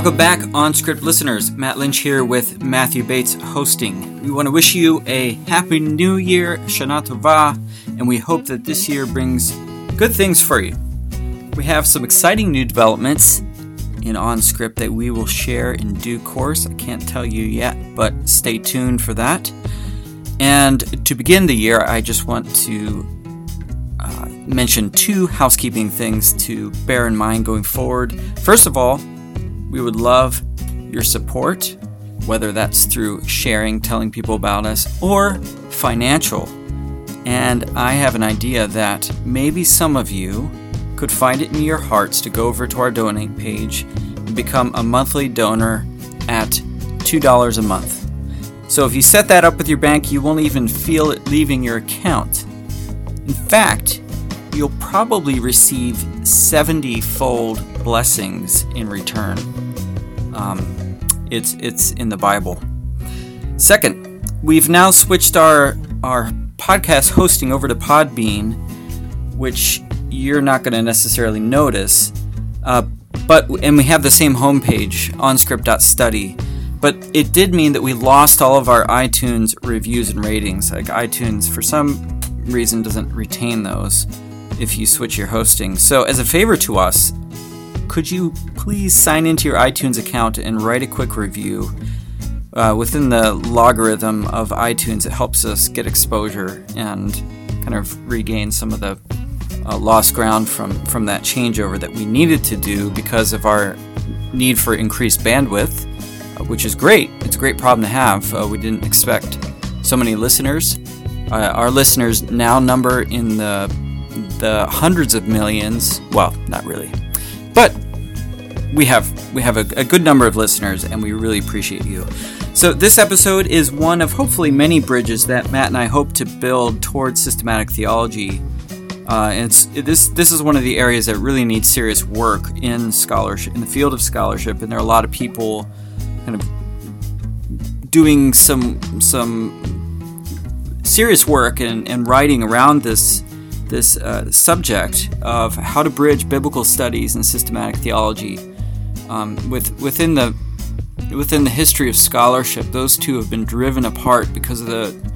Welcome back, OnScript listeners. Matt Lynch here with Matthew Bates hosting. We want to wish you a happy new year, Shana Tova, and we hope that this year brings good things for you. We have some exciting new developments in OnScript that we will share in due course. I can't tell you yet, but stay tuned for that. And to begin the year, I just want to uh, mention two housekeeping things to bear in mind going forward. First of all, we would love your support, whether that's through sharing, telling people about us, or financial. And I have an idea that maybe some of you could find it in your hearts to go over to our donate page and become a monthly donor at $2 a month. So if you set that up with your bank, you won't even feel it leaving your account. In fact, you'll probably receive 70 fold blessings in return. Um, it's it's in the Bible. Second, we've now switched our our podcast hosting over to Podbean, which you're not going to necessarily notice. Uh, but and we have the same homepage onscript.study. But it did mean that we lost all of our iTunes reviews and ratings. Like iTunes, for some reason, doesn't retain those if you switch your hosting. So, as a favor to us, could you please sign into your iTunes account and write a quick review? Uh, within the logarithm of iTunes, it helps us get exposure and kind of regain some of the uh, lost ground from, from that changeover that we needed to do because of our need for increased bandwidth, uh, which is great. It's a great problem to have. Uh, we didn't expect so many listeners. Uh, our listeners now number in the the hundreds of millions. Well, not really. But we have we have a, a, good number of listeners, and we really appreciate you. So this episode is one of hopefully many bridges that Matt and I hope to build towards systematic theology. Uh, and it's, this this is one of the areas that really needs serious work in scholarship in the field of scholarship, and there are a lot of people kind of doing some some serious work and, and writing around this this uh, subject of how to bridge biblical studies and systematic theology. Um, with within the within the history of scholarship, those two have been driven apart because of the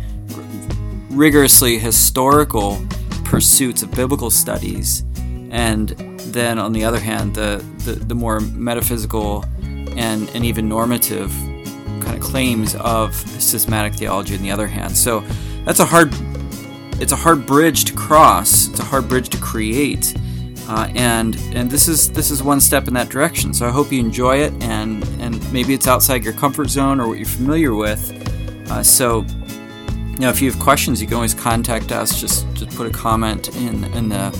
rigorously historical pursuits of biblical studies, and then on the other hand, the the, the more metaphysical and and even normative kind of claims of systematic theology on the other hand. So that's a hard it's a hard bridge to cross. It's a hard bridge to create, uh, and and this is this is one step in that direction. So I hope you enjoy it, and and maybe it's outside your comfort zone or what you're familiar with. Uh, so you if you have questions, you can always contact us. Just just put a comment in in the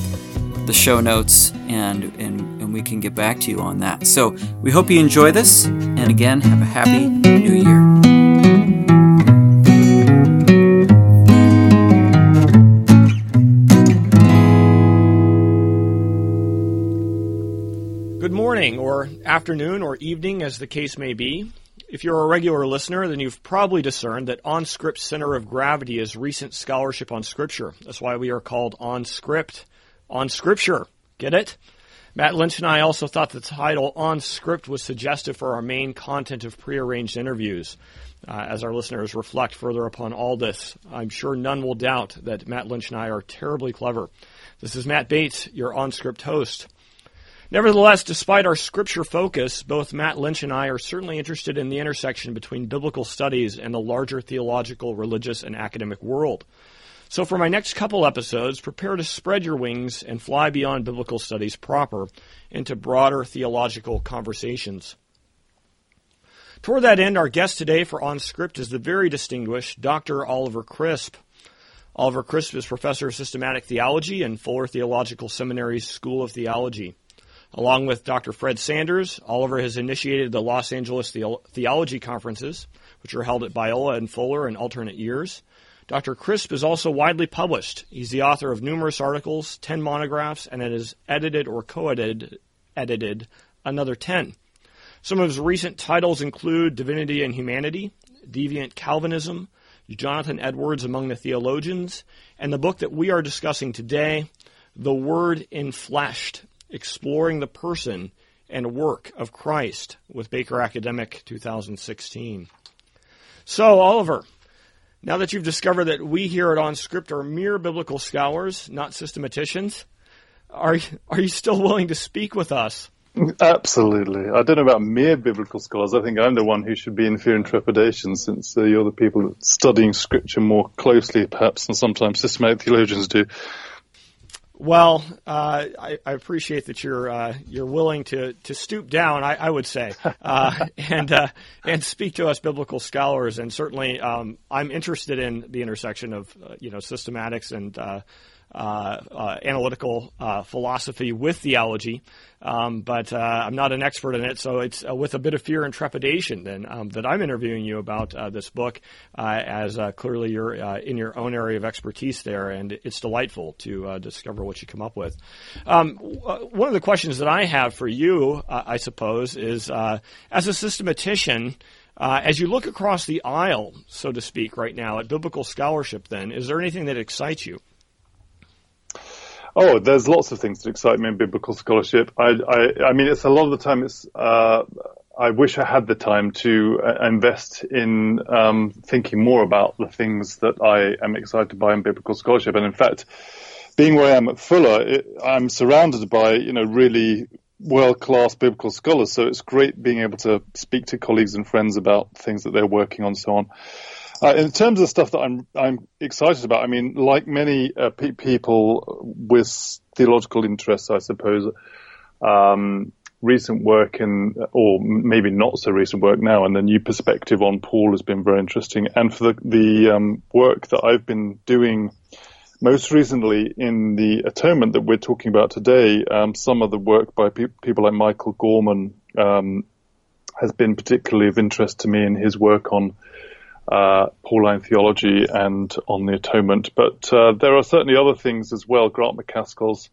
the show notes, and and and we can get back to you on that. So we hope you enjoy this, and again, have a happy New Year. Morning or afternoon or evening, as the case may be. If you're a regular listener, then you've probably discerned that OnScript's center of gravity is recent scholarship on Scripture. That's why we are called OnScript, on Scripture. Get it? Matt Lynch and I also thought the title On Script was suggestive for our main content of prearranged interviews. Uh, as our listeners reflect further upon all this, I'm sure none will doubt that Matt Lynch and I are terribly clever. This is Matt Bates, your OnScript host. Nevertheless, despite our scripture focus, both Matt Lynch and I are certainly interested in the intersection between biblical studies and the larger theological, religious, and academic world. So, for my next couple episodes, prepare to spread your wings and fly beyond biblical studies proper into broader theological conversations. Toward that end, our guest today for OnScript is the very distinguished Dr. Oliver Crisp. Oliver Crisp is professor of systematic theology in Fuller Theological Seminary's School of Theology. Along with Dr. Fred Sanders, Oliver has initiated the Los Angeles Theology Conferences, which are held at Biola and Fuller in alternate years. Dr. Crisp is also widely published. He's the author of numerous articles, 10 monographs, and has edited or co-edited edited another 10. Some of his recent titles include Divinity and Humanity, Deviant Calvinism, Jonathan Edwards Among the Theologians, and the book that we are discussing today, The Word Enfleshed, exploring the person and Work of Christ with Baker Academic 2016. So, Oliver, now that you've discovered that we here at OnScript are mere biblical scholars, not systematicians, are, are you still willing to speak with us? Absolutely. I don't know about mere biblical scholars. I think I'm the one who should be in fear and trepidation since uh, you're the people studying scripture more closely perhaps than sometimes systematic theologians do. Well, uh, I, I, appreciate that you're uh, you're willing to, to stoop down. I, I would say, uh, and uh, and speak to us biblical scholars. And certainly, um, I'm interested in the intersection of uh, you know systematics and uh, analytical uh, philosophy with theology, um, but uh, I'm not an expert in it, so it's uh, with a bit of fear and trepidation then um, that I'm interviewing you about uh, this book, as clearly you're in your own area of expertise there, and it's delightful to discover what you come up with. Um, one of the questions that I have for you, I suppose, is as a systematician. Uh, as you look across the aisle, so to speak, right now at biblical scholarship, then, is there anything that excites you? Oh, there's lots of things that excite me in biblical scholarship. I, I, I mean, it's a lot of the time. It's uh, I wish I had the time to uh, invest in um, thinking more about the things that I am excited by in biblical scholarship. And in fact, being where I am at Fuller, it, I'm surrounded by you know really world-class biblical scholars. So it's great being able to speak to colleagues and friends about things that they're working on, so on. Uh, in terms of stuff that I'm I'm excited about, I mean, like many uh, pe- people with theological interests, I suppose, um, recent work in, or maybe not so recent work now, and the new perspective on Paul has been very interesting. And for the the um, work that I've been doing most recently in the atonement that we're talking about today, um, some of the work by pe- people like Michael Gorman um, has been particularly of interest to me in his work on uh, Pauline theology and on the atonement. But uh, there are certainly other things as well. Grant Macaskill's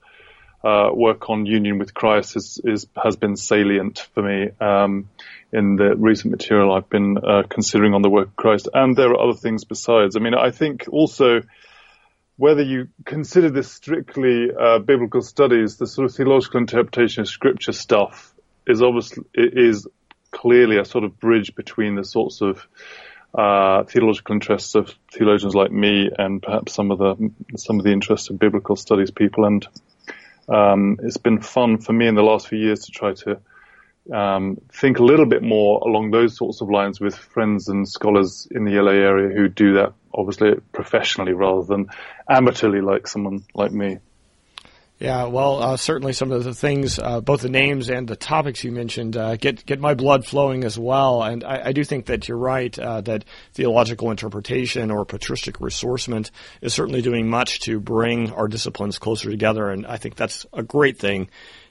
uh, work on union with Christ is, is, has been salient for me um, in the recent material I've been uh, considering on the work of Christ. And there are other things besides. I mean, I think also whether you consider this strictly uh, biblical studies, the sort of theological interpretation of scripture stuff is obviously is clearly a sort of bridge between the sorts of uh, theological interests of theologians like me and perhaps some of the some of the interests of biblical studies people. And um, it's been fun for me in the last few years to try to um, think a little bit more along those sorts of lines with friends and scholars in the LA area who do that obviously professionally rather than amateurly like someone like me. Yeah, well, uh, certainly some of the things, uh, both the names and the topics you mentioned, uh, get get my blood flowing as well. And I, I do think that you're right uh, that theological interpretation or patristic ressourcement is certainly doing much to bring our disciplines closer together. And I think that's a great thing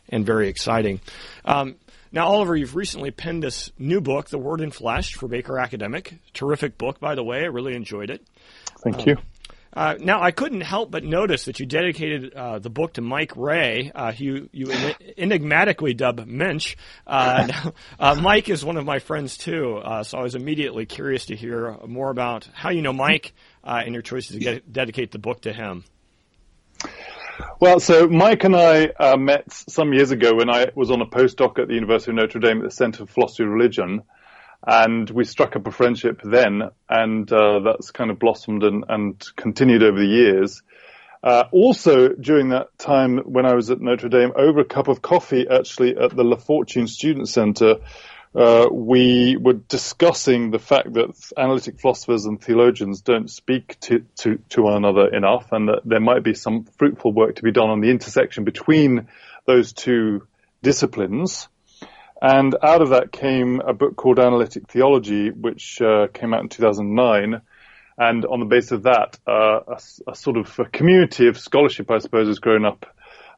and very exciting. Um, now, Oliver, you've recently penned this new book, The Word Enfleshed, for Baker Academic. Terrific book, by the way. I really enjoyed it. Thank um, you. Uh, now, I couldn't help but notice that you dedicated uh, the book to Mike Rea, uh, you, you enigmatically dub Mensch. Uh, uh, Mike is one of my friends too, uh, so I was immediately curious to hear more about how you know Mike and your choices to get, dedicate the book to him. Well, so Mike and I met some years ago when I was on a postdoc at the University of Notre Dame at the Center for Philosophy of Religion and we struck up a friendship then, and uh, that's kind of blossomed and, and continued over the years. Uh, also, during that time when I was at Notre Dame, over a cup of coffee, actually at the LaFortune Student Center, uh, we were discussing the fact that analytic philosophers and theologians don't speak to, to, to one another enough, and that there might be some fruitful work to be done on the intersection between those two disciplines. And out of that came a book called Analytic Theology, which uh, came out in 2009. And on the basis of that, uh, a, a, sort of a community of scholarship, I suppose, has grown up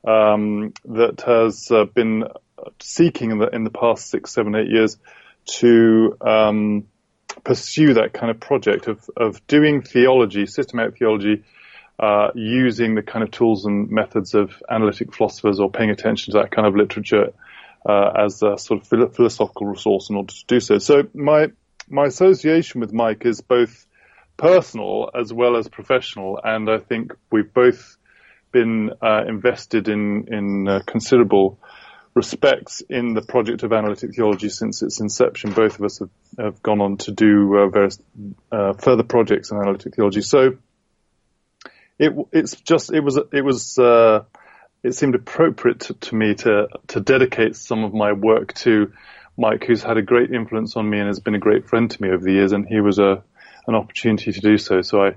um, that has uh, been seeking in the, in the past six, seven, eight years to um, pursue that kind of project of, of doing theology, systematic theology, uh, using the kind of tools and methods of analytic philosophers or paying attention to that kind of literature as a sort of philosophical resource in order to do so. So my my association with Mike is both personal as well as professional, and I think we've both been uh, invested in in uh, considerable respects in the project of analytic theology since its inception. Both of us have, have gone on to do uh, various uh, further projects in analytic theology. So it, it's just it was it was uh, it seemed appropriate to, to, me to to dedicate some of my work to Mike, who's had a great influence on me and has been a great friend to me over the years, and he was a an opportunity to do so. So I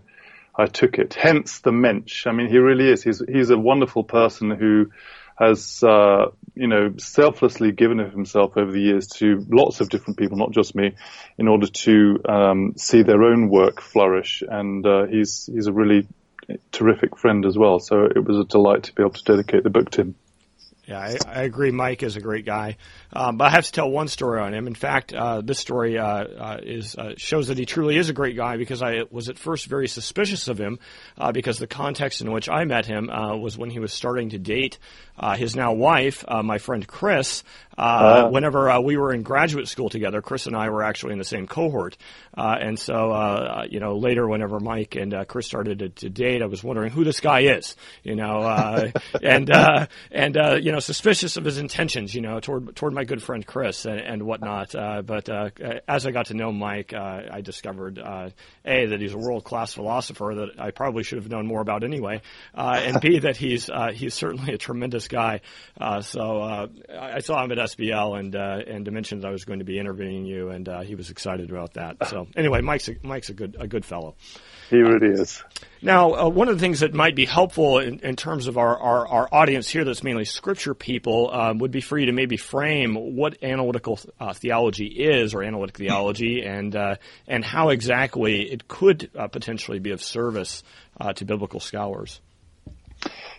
I took it. Hence the mensch. I mean, he really is. He's he's a wonderful person who has uh, you know selflessly given of himself over the years to lots of different people, not just me, in order to um, see their own work flourish. And uh, he's he's a really terrific friend as well. So it was a delight to be able to dedicate the book to him. Yeah, I, I, agree. Mike is a great guy, um, but I have to tell one story on him. In fact, uh, this story uh, uh, is uh, shows that he truly is a great guy because I was at first very suspicious of him uh, because the context in which I met him uh, was when he was starting to date his now wife, my friend Chris. whenever we were in graduate school together, Chris and I were actually in the same cohort, and so you know later, whenever Mike and Chris started to, to, date, I was wondering who this guy is, you know, and and you know know, suspicious of his intentions, you know, toward toward my good friend Chris and, and whatnot. Uh, but uh, as I got to know Mike, uh, I discovered uh, a that he's a world class philosopher that I probably should have known more about anyway, uh, and b that he's uh, he's certainly a tremendous guy. so I saw him at SBL and and mentioned I was going to be interviewing you, and he was excited about that. So anyway, Mike's a, Mike's a good a good fellow. He really is. Now, uh, one of the things that might be helpful in, in terms of our, our, our, audience here that's mainly scripture people um, would be for you to maybe frame what analytical uh, theology is or analytic theology and, uh, and how exactly it could uh, potentially be of service uh, to biblical scholars.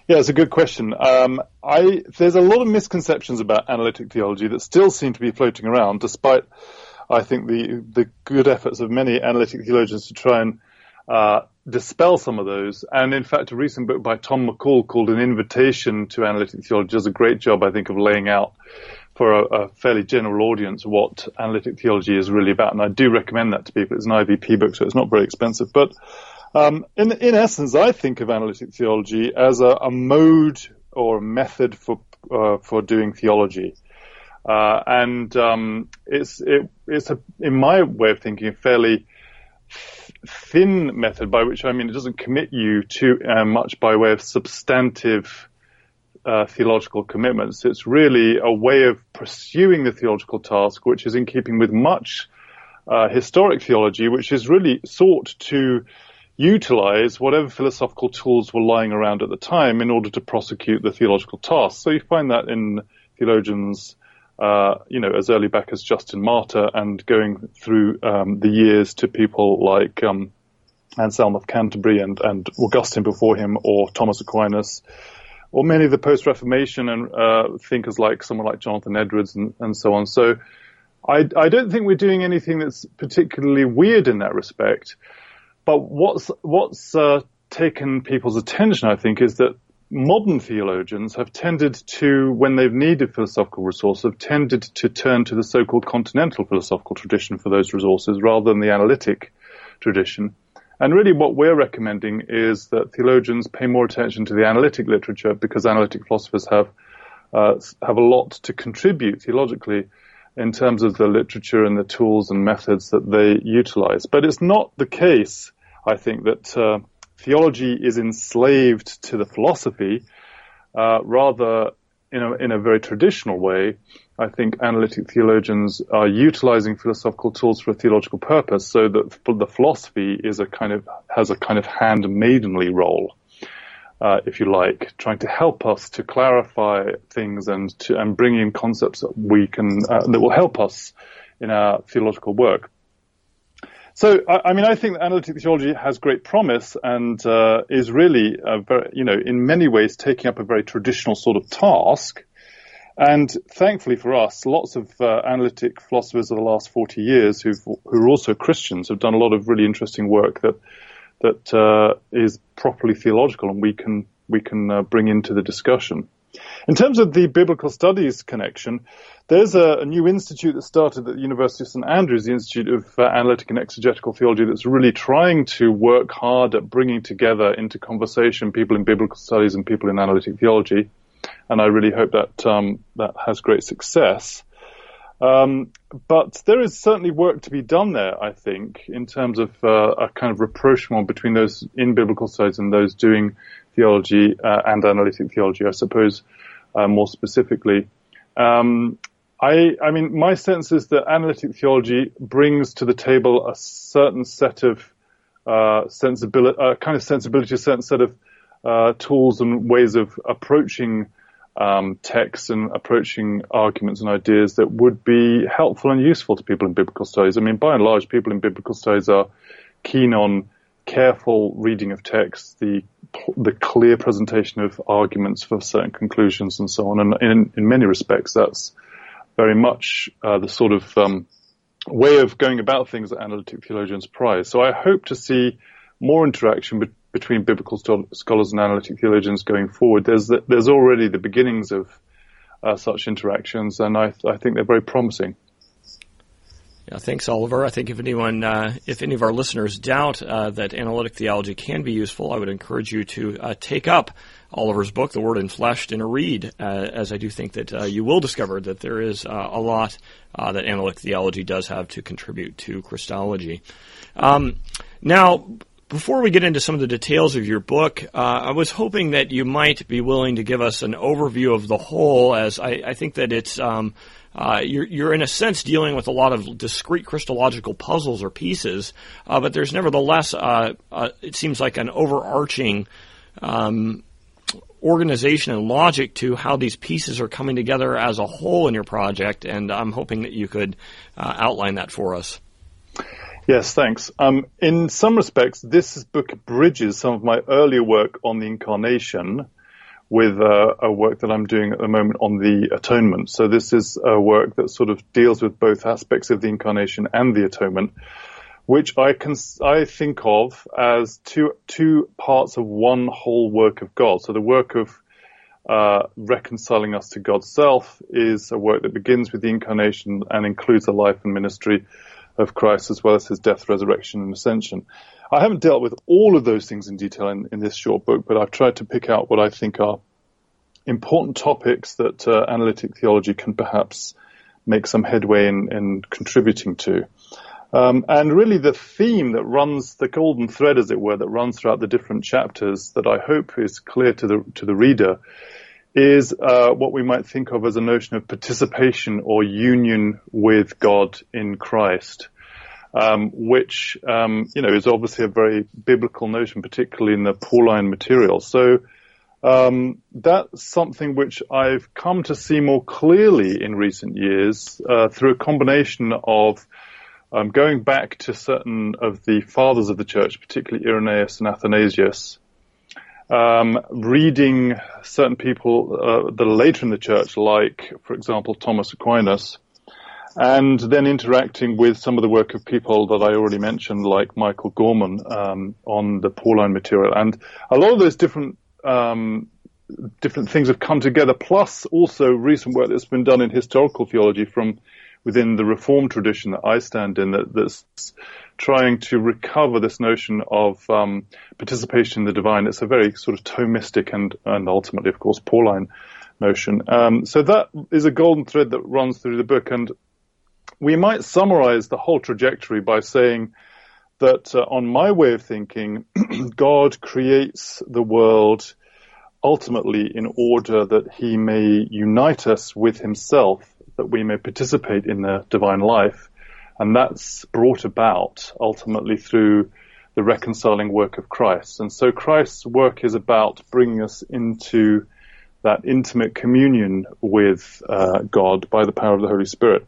Yeah, it's a good question. Um, I, there's a lot of misconceptions about analytic theology that still seem to be floating around, despite, I think, the, the good efforts of many analytic theologians to try and uh, dispel some of those. And in fact, a recent book by Tom McCall called An Invitation to Analytic Theology does a great job, I think, of laying out for a, a, fairly general audience what analytic theology is really about. And I do recommend that to people. It's an IVP book, so it's not very expensive. But um, in, in essence, I think of analytic theology as a, a mode or a method for uh, for doing theology. Uh, and um, it's it, it's a, in my way of thinking, a fairly thin method, by which I mean it doesn't commit you to uh, much by way of substantive uh, theological commitments. It's really a way of pursuing the theological task, which is in keeping with much uh, historic theology, which is really sought to utilize whatever philosophical tools were lying around at the time in order to prosecute the theological task. So you find that in theologians uh, you know, as early back as Justin Martyr and going through um, the years to people like um, Anselm of Canterbury and, and Augustine before him, or Thomas Aquinas, or many of the post-Reformation and uh, thinkers like someone like Jonathan Edwards and, and so on. So I, I don't think we're doing anything that's particularly weird in that respect. But what's what's uh, taken people's attention, I think, is that modern theologians have tended to, when they've needed philosophical resources, have tended to turn to the so-called continental philosophical tradition for those resources rather than the analytic tradition. And really what we're recommending is that theologians pay more attention to the analytic literature because analytic philosophers have uh, have a lot to contribute theologically in terms of the literature and the tools and methods that they utilize. But it's not the case, I think, that uh, theology is enslaved to the philosophy, uh, rather in a, in a very traditional way. I think analytic theologians are utilizing philosophical tools for a theological purpose, so that the philosophy is a kind of has a kind of handmaidenly role, uh, if you like, trying to help us to clarify things and to and bring in concepts that we can uh, that will help us in our theological work. So, I, I, mean, I think that analytic theology has great promise and uh, is really, very, you know, in many ways taking up a very traditional sort of task. And thankfully for us, lots of uh, analytic philosophers of the last 40 years who who are also Christians have done a lot of really interesting work that that uh, is properly theological and we can we can uh, bring into the discussion. In terms of the biblical studies connection, there's a, a, new institute that started at the University of St Andrews, the Institute of uh, Analytic and Exegetical Theology, that's really trying to work hard at bringing together into conversation people in biblical studies and people in analytic theology. and I really hope that um, that has great success. Um, but there is certainly work to be done there, I think, in terms of uh, a kind of rapprochement between those in biblical studies and those doing theology uh, and analytic theology, I suppose, uh, more specifically. Um, I, I mean, my sense is that analytic theology brings to the table a certain set of uh, sensibility, uh, kind of sensibility, a certain set of uh, tools and ways of approaching um, texts and approaching arguments and ideas that would be helpful and useful to people in biblical studies. I mean, by and large, people in biblical studies are keen on careful reading of text, the the clear presentation of arguments for certain conclusions, and so on. And in, in many respects, that's very much uh, the sort of um, way of going about things that analytic theologians prize. So I hope to see more interaction be- between biblical st- scholars and analytic theologians going forward. There's the, there's already the beginnings of uh, such interactions, and I, th- I think they're very promising. Yeah, thanks, Oliver. I think if anyone, uh, if any of our listeners doubt uh, that analytic theology can be useful, I would encourage you to uh, take up Oliver's book, The Word Enfleshed, and a read, uh, as I do think that uh, you will discover that there is uh, a lot that analytic theology does have to contribute to Christology. Um, now, before we get into some of the details of your book, uh, I was hoping that you might be willing to give us an overview of the whole, as I, I think that it's um, uh, you're, you're, in a sense dealing with a lot of discrete Christological puzzles or pieces, uh, but there's nevertheless, uh, uh, it seems like an overarching um, organization and logic to how these pieces are coming together as a whole in your project, and I'm hoping that you could uh, outline that for us. Yes, thanks. Um, in some respects, this book bridges some of my earlier work on the incarnation with uh, a work that I'm doing at the moment on the atonement. So this is a work that sort of deals with both aspects of the incarnation and the atonement, which I can I think of as two two parts of one whole work of God. So the work of uh, reconciling us to God's self is a work that begins with the incarnation and includes the life and ministry of Christ as well as his death, resurrection, and ascension. I haven't dealt with all of those things in detail in, in this short book, but I've tried to pick out what I think are important topics that uh, analytic theology can perhaps make some headway in, in contributing to. Um, and really the theme that runs, the golden thread as it were, that runs throughout the different chapters that I hope is clear to the, to the reader is uh, what we might think of as a notion of participation or union with God in Christ um, which um, you know is obviously a very biblical notion, particularly in the Pauline material. So um, that's something which I've come to see more clearly in recent years uh, through a combination of um, going back to certain of the fathers of the church, particularly Irenaeus and Athanasius, um, reading certain people uh, that are later in the church, like, for example, Thomas Aquinas, and then interacting with some of the work of people that I already mentioned, like Michael Gorman um, on the Pauline material, and a lot of those different um, different things have come together. Plus, also recent work that's been done in historical theology from within the Reformed tradition that I stand in, that, that's trying to recover this notion of um, participation in the divine. It's a very sort of Thomistic and and ultimately, of course, Pauline notion. Um, so that is a golden thread that runs through the book, and we might summarize the whole trajectory by saying that uh, on my way of thinking, God creates the world ultimately in order that he may unite us with himself, that we may participate in the divine life. And that's brought about ultimately through the reconciling work of Christ. And so Christ's work is about bringing us into that intimate communion with uh, God by the power of the Holy Spirit.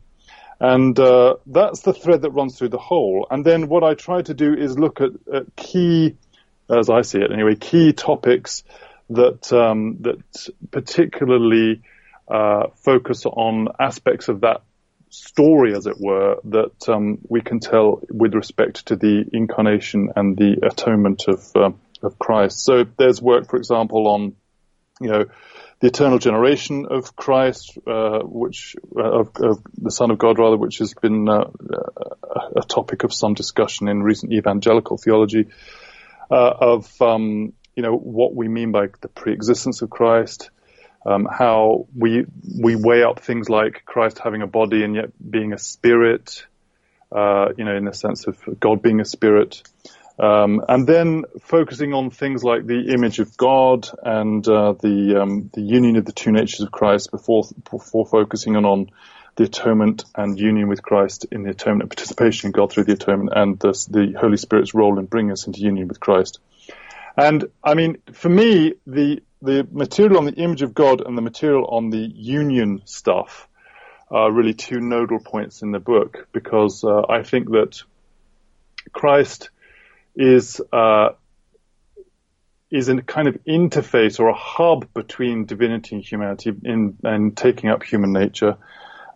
And uh, that's the thread that runs through the whole. And then what I try to do is look at, at key, as I see it anyway, key topics that um, that particularly uh, focus on aspects of that story, as it were, that um, we can tell with respect to the incarnation and the atonement of uh, of Christ. So there's work, for example, on you know the eternal generation of Christ, uh, which uh, of, of, the Son of God, rather, which has been uh, a topic of some discussion in recent evangelical theology, uh, of um, you know what we mean by the pre-existence of Christ, um, how we we weigh up things like Christ having a body and yet being a spirit, uh, you know, in the sense of God being a spirit. Um, and then focusing on things like the image of God and uh, the um, the union of the two natures of Christ before before focusing on, on the atonement and union with Christ in the atonement participation in God through the atonement and the, the Holy Spirit's role in bringing us into union with Christ. And I mean, for me, the the material on the image of God and the material on the union stuff are really two nodal points in the book because uh, I think that Christ is uh, is a kind of interface or a hub between divinity and humanity in and taking up human nature,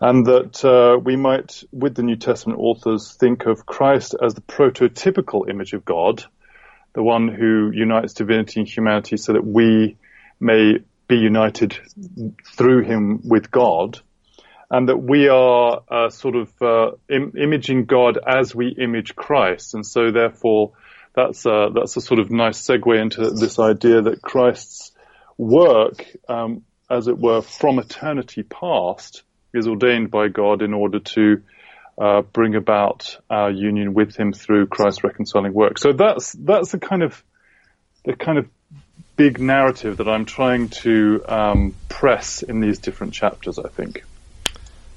and that uh, we might, with the New Testament authors, think of Christ as the prototypical image of God, the one who unites divinity and humanity, so that we may be united through him with God, and that we are uh, sort of uh, Im- imaging God as we image Christ, and so therefore that's a, that's a sort of nice segue into this idea that Christ's work, um, as it were, from eternity past, is ordained by God in order to uh, bring about our union with Him through Christ's reconciling work. So that's that's the kind of the kind of big narrative that I'm trying to um, press in these different chapters. I think.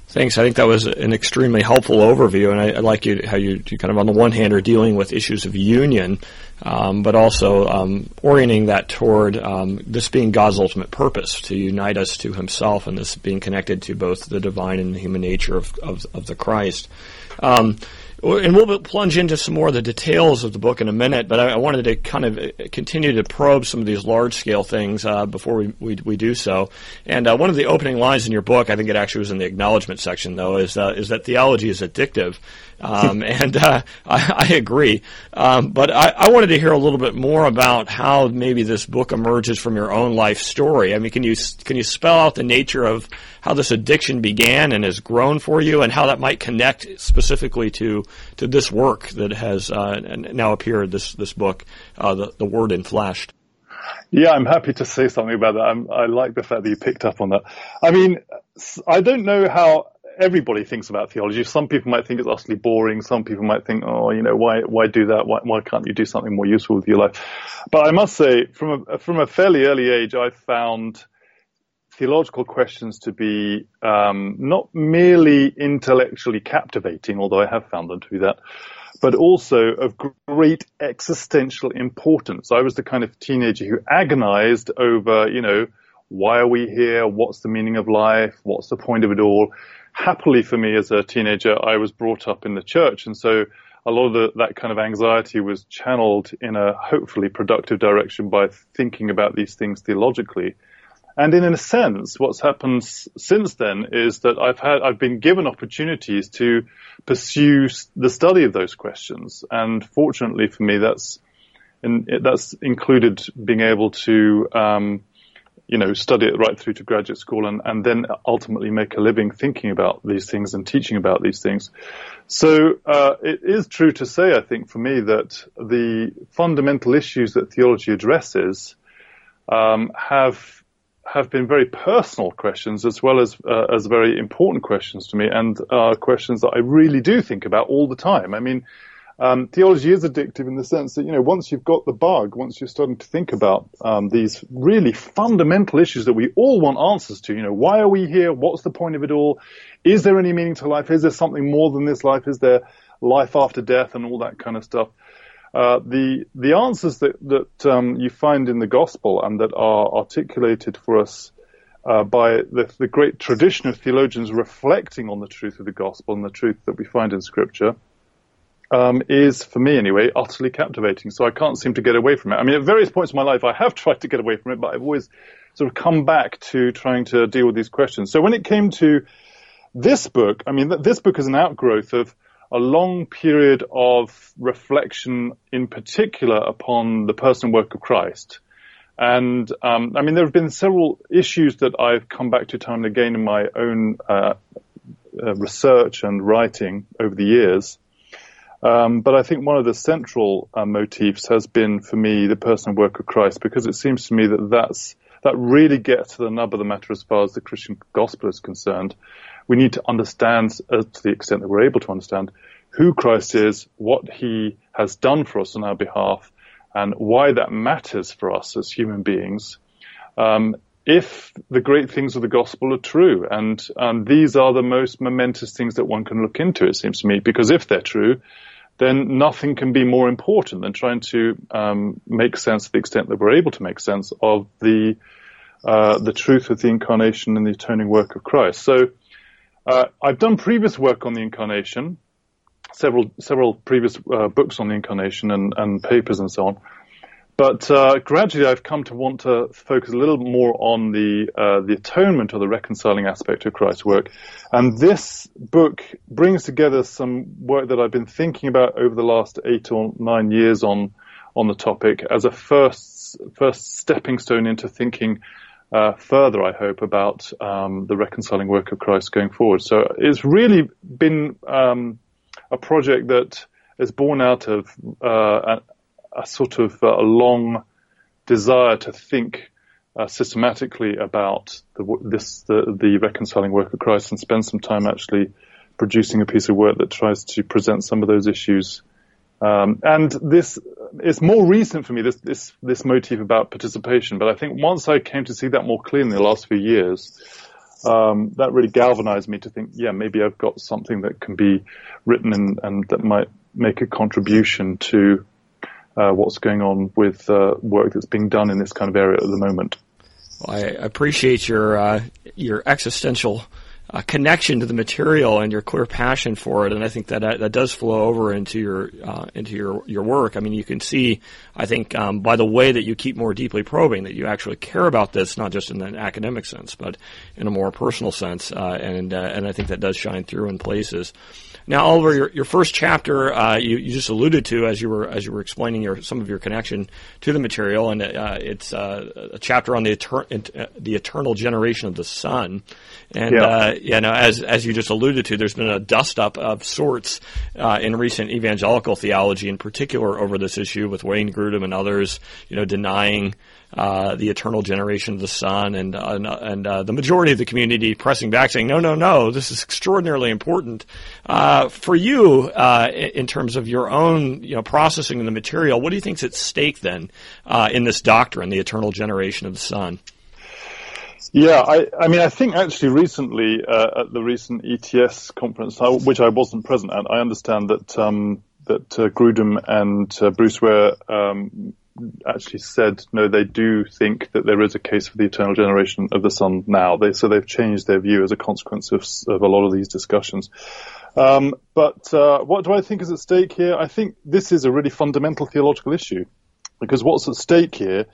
Thanks. I think that was an extremely helpful overview, and I, I like you how you, you, kind of on the one hand are dealing with issues of union, um, but also um, orienting that toward um, this being God's ultimate purpose to unite us to Himself, and this being connected to both the divine and the human nature of of, of the Christ. Um, and we'll plunge into some more of the details of the book in a minute, but I, wanted to kind of uh, continue to probe some of these large scale things uh, before we, we, we, do so. And uh, one of the opening lines in your book, I think it actually was in the acknowledgement section, though, is, uh, is that theology is addictive. Um, and uh, I, I, agree. Um, but I, I, wanted to hear a little bit more about how maybe this book emerges from your own life story. I mean, can you can you spell out the nature of how this addiction began and has grown for you, and how that might connect specifically to to this work that has uh, now appeared this this book, uh, the the Word Enfleshed. Yeah, I'm happy to say something about that. I'm, i like the fact that you picked up on that. I mean, I don't know how everybody thinks about theology. Some people might think it's utterly boring. Some people might think, oh, you know, why why do that? Why, why can't you do something more useful with your life? But I must say, from a, from a fairly early age, I found theological questions to be um, not merely intellectually captivating, although I have found them to be that, but also of great existential importance. I was the kind of teenager who agonized over, you know, why are we here? What's the meaning of life? What's the point of it all? Happily for me as a teenager, I was brought up in the church. And so a lot of the, that kind of anxiety was channeled in a hopefully productive direction by thinking about these things theologically. And in a sense, what's happened since then is that I've had, I've been given opportunities to pursue the study of those questions. And fortunately for me, that's, that's included being able to, um, you know, study it right through to graduate school and, and then ultimately make a living thinking about these things and teaching about these things. So uh, it is true to say, I think, for me, that the fundamental issues that theology addresses um, have have been very personal questions as well as uh, as very important questions to me, and are questions that I really do think about all the time. I mean, um, theology is addictive in the sense that, you know, once you've got the bug, once you're starting to think about um, these really fundamental issues that we all want answers to, you know, why are we here? What's the point of it all? Is there any meaning to life? Is there something more than this life? Is there life after death and all that kind of stuff? Uh, the the answers that that um, you find in the gospel and that are articulated for us uh, by the, the great tradition of theologians reflecting on the truth of the gospel and the truth that we find in Scripture um, is, for me anyway, utterly captivating. So I can't seem to get away from it. I mean, at various points in my life, I have tried to get away from it, but I've always sort of come back to trying to deal with these questions. So when it came to this book, I mean, this book is an outgrowth of a long period of reflection, in particular upon the person work of Christ. And um, I mean, there have been several issues that I've come back to time and again in my own uh, uh, research and writing over the years. Um, but I think one of the central uh, motifs has been for me the personal work of Christ because it seems to me that that's that really gets to the nub of the matter as far as the Christian gospel is concerned. We need to understand, uh, to the extent that we're able to understand, who Christ is, what he has done for us on our behalf, and why that matters for us as human beings. Um, if the great things of the gospel are true, and, and these are the most momentous things that one can look into, it seems to me, because if they're true, then nothing can be more important than trying to um, make sense to the extent that we're able to make sense of the uh, the truth of the incarnation and the atoning work of Christ. So uh, I've done previous work on the incarnation, several several previous uh, books on the incarnation and, and papers and so on. But uh, gradually, I've come to want to focus a little more on the uh, the atonement or the reconciling aspect of Christ's work, and this book brings together some work that I've been thinking about over the last eight or nine years on on the topic as a first first stepping stone into thinking uh, further. I hope about um, the reconciling work of Christ going forward. So it's really been um, a project that is born out of uh, a sort of uh, a long desire to think uh, systematically about the, this the, the, reconciling work of Christ and spend some time actually producing a piece of work that tries to present some of those issues. Um, and this is more recent for me. This this this motif about participation, but I think once I came to see that more clearly in the last few years, um, that really galvanized me to think, yeah, maybe I've got something that can be written and, and that might make a contribution to uh, what's going on with uh, work that's being done in this kind of area at the moment. Well, I appreciate your uh, your existential uh, connection to the material and your clear passion for it, and I think that that, that does flow over into your uh, into your your work. I mean, you can see, I think, um, by the way that you keep more deeply probing, that you actually care about this, not just in an academic sense, but in a more personal sense, uh, and and I think that does shine through in places. Now, Oliver, your, your first chapter uh, you, you, just alluded to as you were as you were explaining your some of your connection to the material, and uh, it's uh, a chapter on the etern- uh, the eternal generation of the Son. And yeah. Uh, you know, as as you just alluded to, there's been a dust up of sorts uh, in recent evangelical theology, in particular, over this issue with Wayne Grudem and others, you know, denying uh, the eternal generation of the Son, and uh, and uh, the majority of the community pressing back, saying, "No, no, no, this is extraordinarily important uh, for you uh, in terms of your own, you know, processing of the material." What do you think is at stake then in this doctrine, the eternal generation of the Son? Yeah, I, I mean, I think actually recently at the recent ETS conference, which I wasn't present at, I understand that um, that Grudem and Bruce Ware um, actually said no, they do think that there is a case for the eternal generation of the Son now. They, so they've changed their view as a consequence of, of a lot of these discussions. Um, but uh, what do I think is at stake here? I think this is a really fundamental theological issue because what's at stake here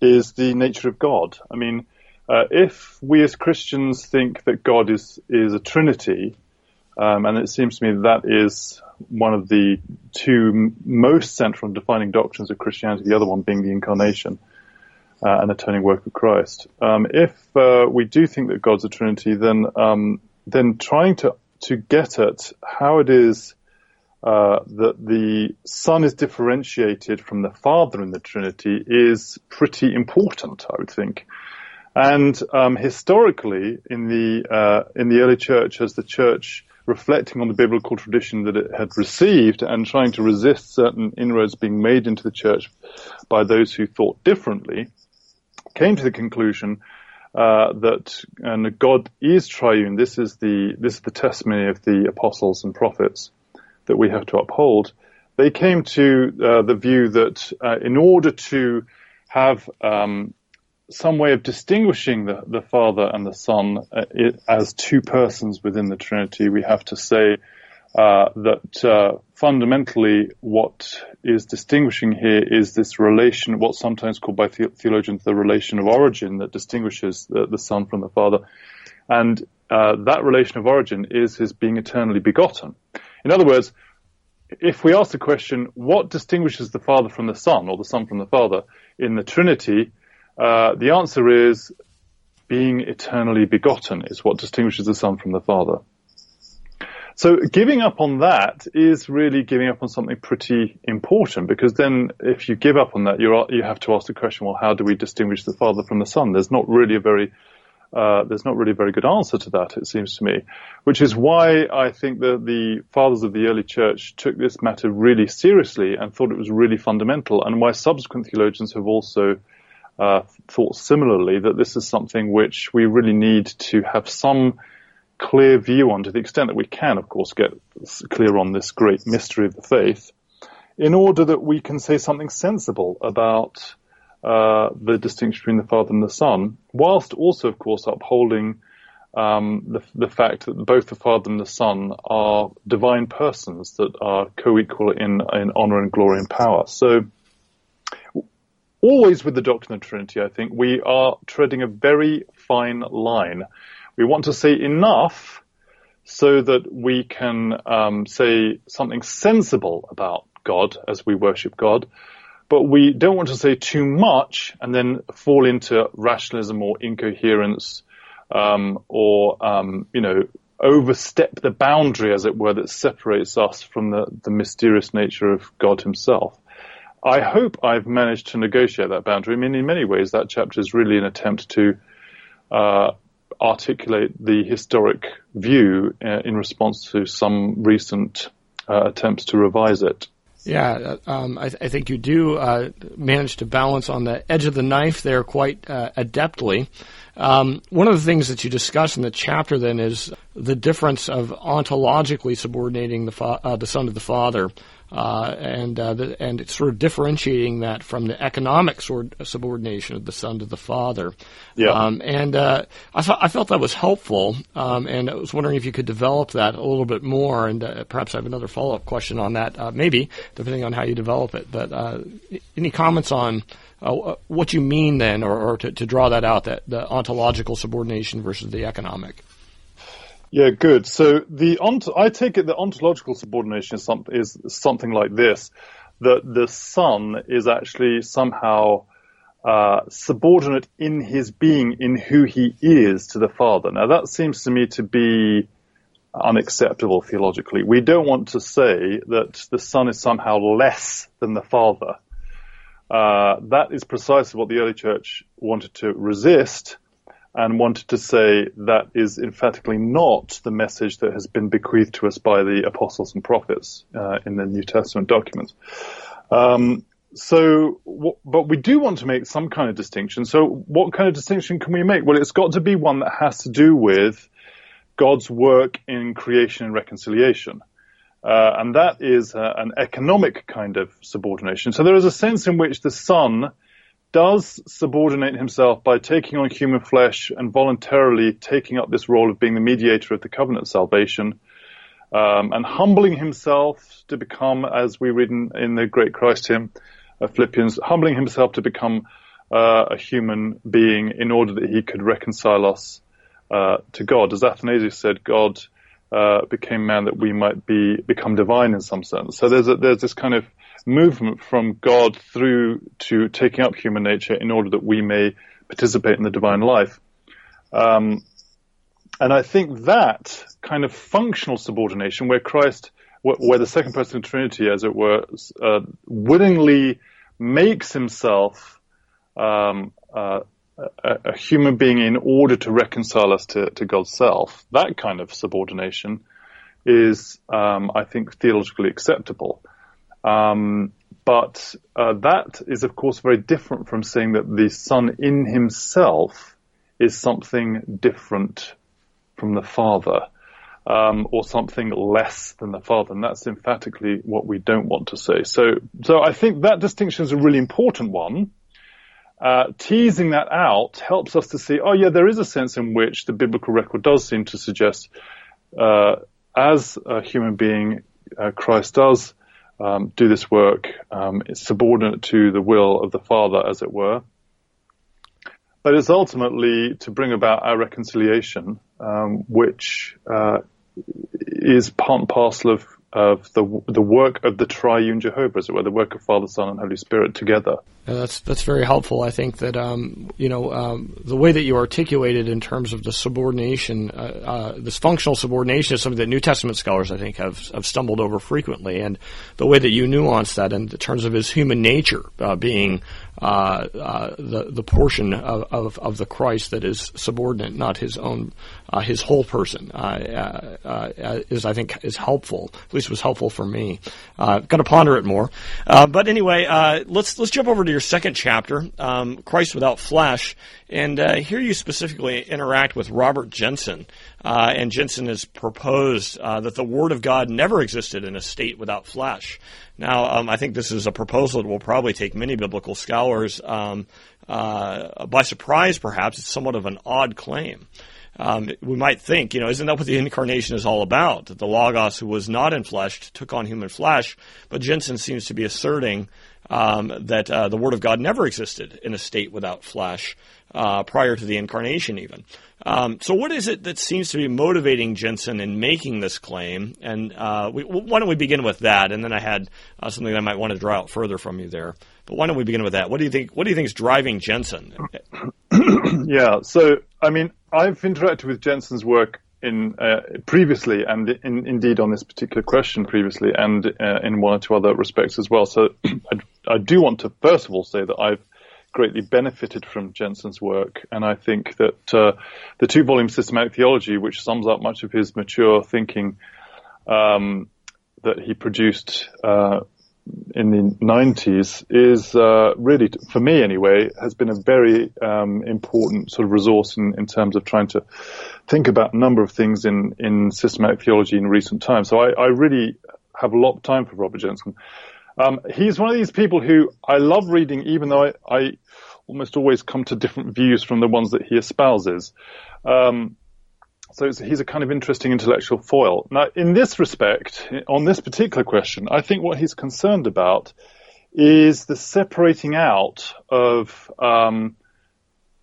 is the nature of God. I mean, uh, if we as Christians think that God is is a Trinity, um, and it seems to me that is one of the two most central and defining doctrines of Christianity, the other one being the incarnation uh, and atoning work of Christ. Um, if uh, we do think that God's a Trinity, then um, then trying to to get at how it is uh, that the Son is differentiated from the Father in the Trinity is pretty important, I would think. And um, historically, in the uh, in the early church, as the church reflecting on the biblical tradition that it had received and trying to resist certain inroads being made into the church by those who thought differently, came to the conclusion uh, that and God is triune. This is the this is the testimony of the apostles and prophets that we have to uphold. They came to uh, the view that uh, in order to have um, some way of distinguishing the, the Father and the Son uh, it, as two persons within the Trinity, we have to say uh, that uh, fundamentally what is distinguishing here is this relation, what's sometimes called by the- theologians the relation of origin that distinguishes the, the Son from the Father. And uh, that relation of origin is his being eternally begotten. In other words, if we ask the question, what distinguishes the Father from the Son, or the Son from the Father, in the Trinity, uh, the answer is being eternally begotten is what distinguishes the Son from the Father. So giving up on that is really giving up on something pretty important because then if you give up on that, you you have to ask the question, well, how do we distinguish the Father from the Son? There's not really a very uh, there's not really a very good answer to that, it seems to me, which is why I think that the fathers of the early church took this matter really seriously and thought it was really fundamental, and why subsequent theologians have also uh, thought similarly that this is something which we really need to have some clear view on to the extent that we can, of course, get clear on this great mystery of the faith in order that we can say something sensible about uh, the distinction between the Father and the Son, whilst also, of course, upholding um, the, the, fact that both the Father and the Son are divine persons that are co-equal in, in honor and glory and power. So, always with the doctrine of Trinity, I think we are treading a very fine line. We want to say enough so that we can um, say something sensible about God as we worship God, but we don't want to say too much and then fall into rationalism or incoherence, um, or um, you know, overstep the boundary, as it were, that separates us from the, the mysterious nature of God Himself. I hope I've managed to negotiate that boundary. I mean, in many ways, that chapter is really an attempt to uh, articulate the historic view uh, in response to some recent uh, attempts to revise it. Yeah, um, I, th- I, think you do uh, manage to balance on the edge of the knife there quite uh, adeptly. Um, one of the things that you discuss in the chapter then is the difference of ontologically subordinating the, fa- uh, the Son to the Father uh, and uh, the, and it's sort of differentiating that from the economic sort of subordination of the son to the father. Yeah. Um, and uh, I felt that was helpful, um, and I was wondering if you could develop that a little bit more, and uh, perhaps I have another follow up question on that, uh, maybe depending on how you develop it. But uh, any comments on? what you mean then, or, or to, to draw that out, that the ontological subordination versus the economic? Yeah, good. So the ont- I take it that ontological subordination is, some- is something like this: that the son is actually somehow uh, subordinate in his being, in who he is to the father. Now that seems to me to be unacceptable theologically. We don't want to say that the son is somehow less than the father. Uh, that is precisely what the early church wanted to resist and wanted to say that is emphatically not the message that has been bequeathed to us by the apostles and prophets uh, in the New Testament documents. Um, so, but we do want to make some kind of distinction. So, what kind of distinction can we make? Well, it's got to be one that has to do with God's work in creation and reconciliation. Uh, and that is uh, an economic kind of subordination. So there is a sense in which the Son does subordinate himself by taking on human flesh and voluntarily taking up this role of being the mediator of the covenant salvation, um, and humbling himself to become, as we read in, in the great Christ hymn, uh, Philippians, humbling himself to become uh, a human being in order that he could reconcile us uh, to God. As Athanasius said, God uh, became man that we might be become divine in some sense. So there's a, there's this kind of movement from God through to taking up human nature in order that we may participate in the divine life. Um, and I think that kind of functional subordination, where Christ, where the second person of the Trinity, as it were, uh, willingly makes himself um, uh, a, a, human being in order to reconcile us to, to God's self, that kind of subordination is, um, I think, theologically acceptable. Um, but uh, that is, of course, very different from saying that the Son in himself is something different from the Father. Um, or something less than the Father, and that's emphatically what we don't want to say. So, so I think that distinction is a really important one. Uh, teasing that out helps us to see, oh yeah, there is a sense in which the biblical record does seem to suggest, uh, as a human being, uh, Christ does um, do this work. Um, it's subordinate to the will of the Father, as it were. But it's ultimately to bring about our reconciliation, um, which uh, is part and parcel of of the the work of the triune Jehovah, as it were, the work of Father, Son, and Holy Spirit together. Yeah, that's that's very helpful. I think that um, you know um, the way that you articulated in terms of the subordination, uh, uh, this functional subordination, is something that New Testament scholars I think have have stumbled over frequently, and the way that you nuance that in terms of his human nature uh, being uh, uh, the the portion of, of, of, the Christ that is subordinate, not his own uh, his whole person, is I think is helpful At least was helpful for me. Uh, Got to ponder it more. Uh, but anyway, uh, let's let's jump over to your second chapter, um, Christ without flesh, and uh, here you specifically interact with Robert Jenson. Uh, and Jenson has proposed uh, that the Word of God never existed in a state without flesh. Now, um, I think this is a proposal that will probably take many biblical scholars um, by surprise. Perhaps it's somewhat of an odd claim um, we might think, you know, isn't that what the incarnation is all about? That the Logos, who was not in flesh, took on human flesh. But Jenson seems to be asserting um, that uh, the Word of God never existed in a state without flesh uh, prior to the incarnation, even. Um, so, what is it that seems to be motivating Jenson in making this claim? And uh, we, why don't we begin with that? And then I had uh, something I might want to draw out further from you there. But why don't we begin with that? What do you think? What do you think is driving Jenson? yeah. So, I mean, I've interacted with Jenson's work in uh, previously, and in, indeed on this particular question previously, and uh, in one or two other respects as well. So, I, I, do want to first of all say that I've greatly benefited from Jenson's work, and I think that uh, the two-volume systematic theology, which sums up much of his mature thinking. Um, that he produced uh, in the 90s is uh, really, for me anyway, has been a very um, important sort of resource in, in, terms of trying to think about a number of things in, in systematic theology in recent times. So I, I really have a lot of time for Robert Jenson. Um, he's one of these people who I love reading, even though I, I, almost always come to different views from the ones that he espouses. Um, so he's a kind of interesting intellectual foil. Now, in this respect, on this particular question, I think what he's concerned about is the separating out of um,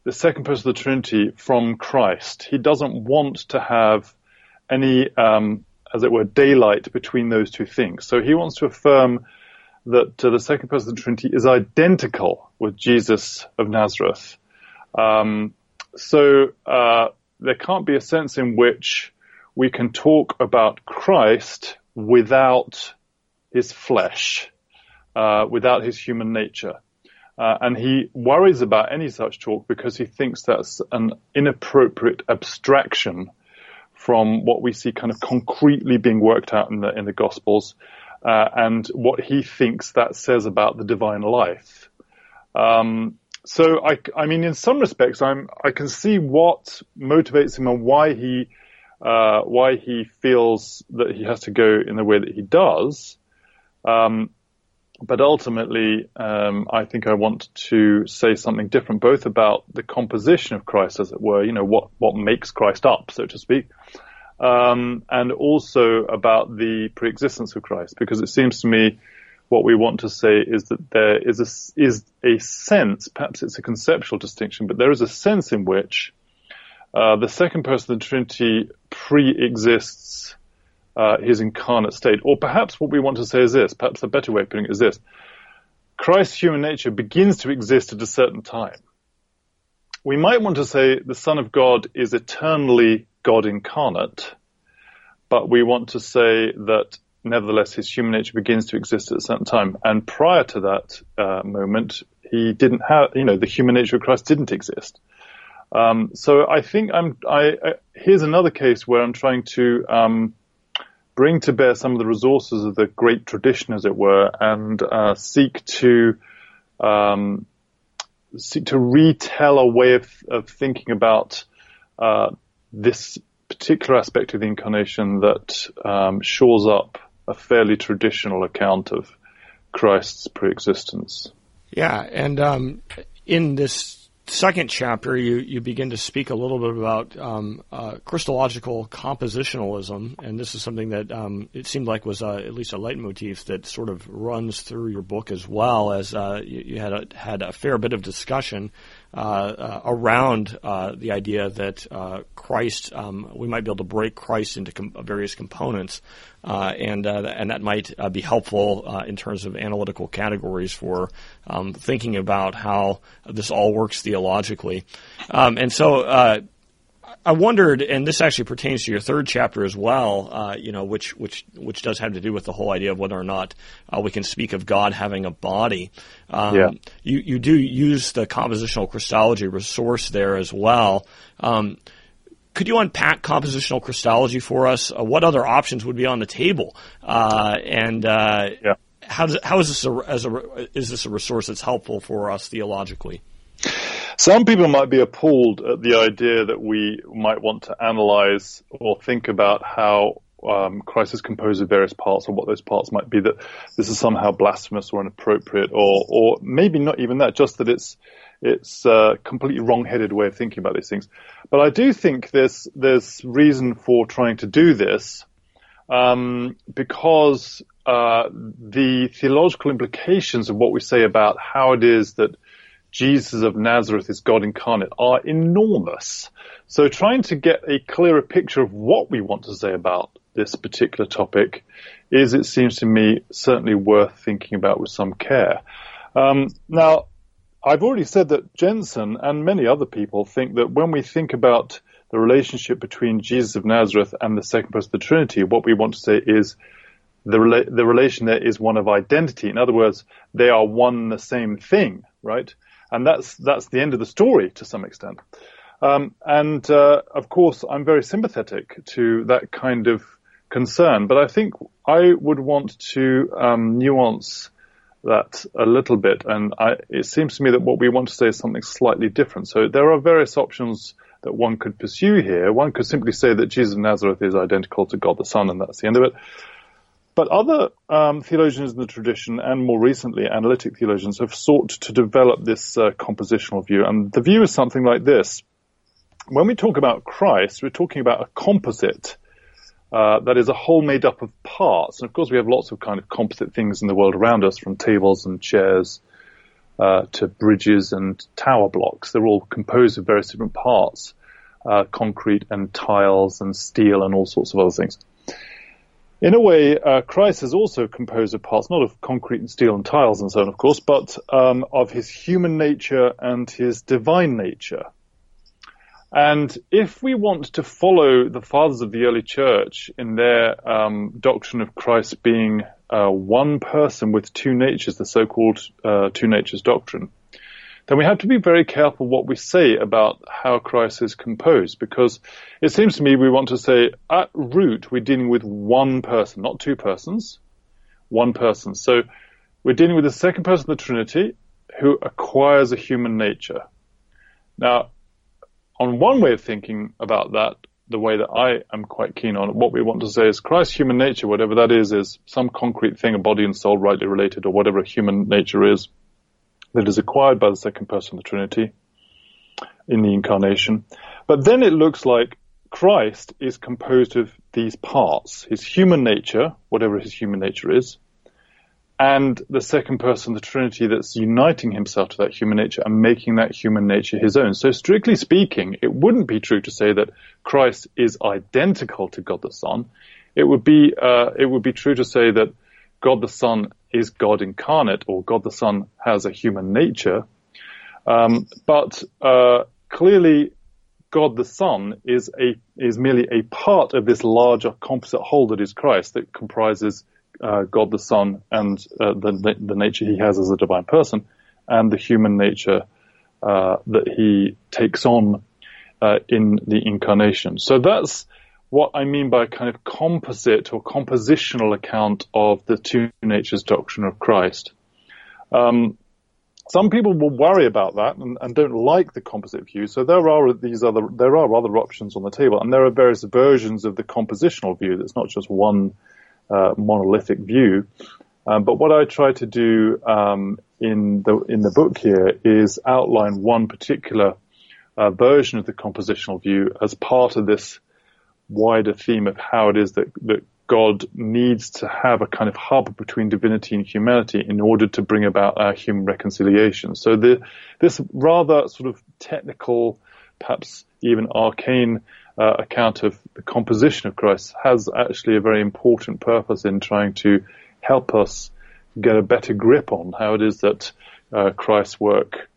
the second person of the Trinity from Christ. He doesn't want to have any, um, as it were, daylight between those two things. So he wants to affirm that uh, the second person of the Trinity is identical with Jesus of Nazareth. Um, so uh, there can't be a sense in which we can talk about Christ without his flesh, uh, without his human nature. Uh, and he worries about any such talk because he thinks that's an inappropriate abstraction from what we see kind of concretely being worked out in the in the Gospels, uh, and what he thinks that says about the divine life. Um, so I, I mean, in some respects, I'm, I can see what motivates him and why he, uh, why he feels that he has to go in the way that he does. Um, but ultimately, um, I think I want to say something different, both about the composition of Christ, as it were, you know, what, what makes Christ up, so to speak, um, and also about the preexistence of Christ, because it seems to me what we want to say is that there is a, is a sense, perhaps it's a conceptual distinction, but there is a sense in which uh, the second person of the Trinity pre-exists uh, his incarnate state. Or perhaps what we want to say is this, perhaps a better way of putting it is this. Christ's human nature begins to exist at a certain time. We might want to say the Son of God is eternally God incarnate, but we want to say that nevertheless, his human nature begins to exist at a certain time. And prior to that uh, moment, he didn't have, you know, the human nature of Christ didn't exist. Um, so I think I'm, I, I, here's another case where I'm trying to, um, bring to bear some of the resources of the great tradition, as it were, and, uh, seek to, um, seek to retell a way of, of thinking about, uh, this particular aspect of the incarnation that, um, shores up a fairly traditional account of Christ's preexistence. Yeah, and um, in this second chapter, you, you begin to speak a little bit about um, uh, Christological compositionalism, and this is something that um, it seemed like was uh, at least a leitmotif that sort of runs through your book as well, as uh, you, you, had a, had a fair bit of discussion around uh, the idea that uh, Christ, um, we might be able to break Christ into com- various components, uh, and and that might be helpful in terms of analytical categories for um, thinking about how this all works theologically. Um, and so I wondered, and this actually pertains to your third chapter as well. Uh, you know, which which which does have to do with the whole idea of whether or not uh, we can speak of God having a body. Um, yeah. You you do use the compositional Christology resource there as well. Um, could you unpack compositional Christology for us? Uh, what other options would be on the table? Uh, and uh, yeah. how does how is this a, as a is this a resource that's helpful for us theologically? Some people might be appalled at the idea that we might want to analyze or think about how um, Christ is composed of various parts or what those parts might be, that this is somehow blasphemous or inappropriate, or, or maybe not even that, just that it's, it's a completely wrong-headed way of thinking about these things. But I do think there's, there's reason for trying to do this, um, because, uh, the theological implications of what we say about how it is that Jesus of Nazareth is God incarnate are enormous. So trying to get a clearer picture of what we want to say about this particular topic is, it seems to me, certainly worth thinking about with some care. Um, now, I've already said that Jenson and many other people think that when we think about the relationship between Jesus of Nazareth and the second person of the Trinity, what we want to say is the, rela- the relation there is one of identity. In other words, they are one and the same thing, right? And that's that's the end of the story to some extent. Um, and uh, of course, I'm very sympathetic to that kind of concern, but I think I would want to um, nuance that a little bit, and I, it seems to me that what we want to say is something slightly different. So there are various options that one could pursue here. One could simply say that Jesus of Nazareth is identical to God the Son, and that's the end of it. But other um, theologians in the tradition, and more recently analytic theologians, have sought to develop this uh, compositional view. And the view is something like this. When we talk about Christ, we're talking about a composite uh, that is a whole made up of parts. And of course, we have lots of kind of composite things in the world around us, from tables and chairs uh, to bridges and tower blocks. They're all composed of various different parts, uh, concrete and tiles and steel and all sorts of other things. In a way, uh, Christ is also composed of parts, not of concrete and steel and tiles and so on, of course, but um, of his human nature and his divine nature. And if we want to follow the fathers of the early church in their um, doctrine of Christ being uh, one person with two natures, the so-called uh, two natures doctrine, then we have to be very careful what we say about how Christ is composed, because it seems to me we want to say at root we're dealing with one person, not two persons, one person. So we're dealing with the second person of the Trinity who acquires a human nature. Now, on one way of thinking about that, the way that I am quite keen on, what we want to say is Christ's human nature, whatever that is, is some concrete thing, a body and soul rightly related, or whatever human nature is, that is acquired by the second person of the Trinity in the incarnation. But then it looks like Christ is composed of these parts, his human nature, whatever his human nature is, and the second person of the Trinity that's uniting himself to that human nature and making that human nature his own. So strictly speaking, it wouldn't be true to say that Christ is identical to God the Son. It would be, uh, it would be true to say that God the Son is God incarnate, or God the Son has a human nature. Um, but uh, clearly, God the Son is a is merely a part of this larger composite whole that is Christ, that comprises uh, God the Son and uh, the the nature He has as a divine person, and the human nature uh, that He takes on uh, in the incarnation. So that's what I mean by a kind of composite or compositional account of the two natures doctrine of Christ. Um, some people will worry about that and, and, don't like the composite view. So there are these other there are other options on the table, and there are various versions of the compositional view. It's not just one uh, monolithic view. Um, but what I try to do um, in the in the book here is outline one particular uh, version of the compositional view as part of this wider theme of how it is that, that God needs to have a kind of hub between divinity and humanity in order to bring about our human reconciliation. So the, this rather sort of technical, perhaps even arcane uh, account of the composition of Christ has actually a very important purpose in trying to help us get a better grip on how it is that uh, Christ's work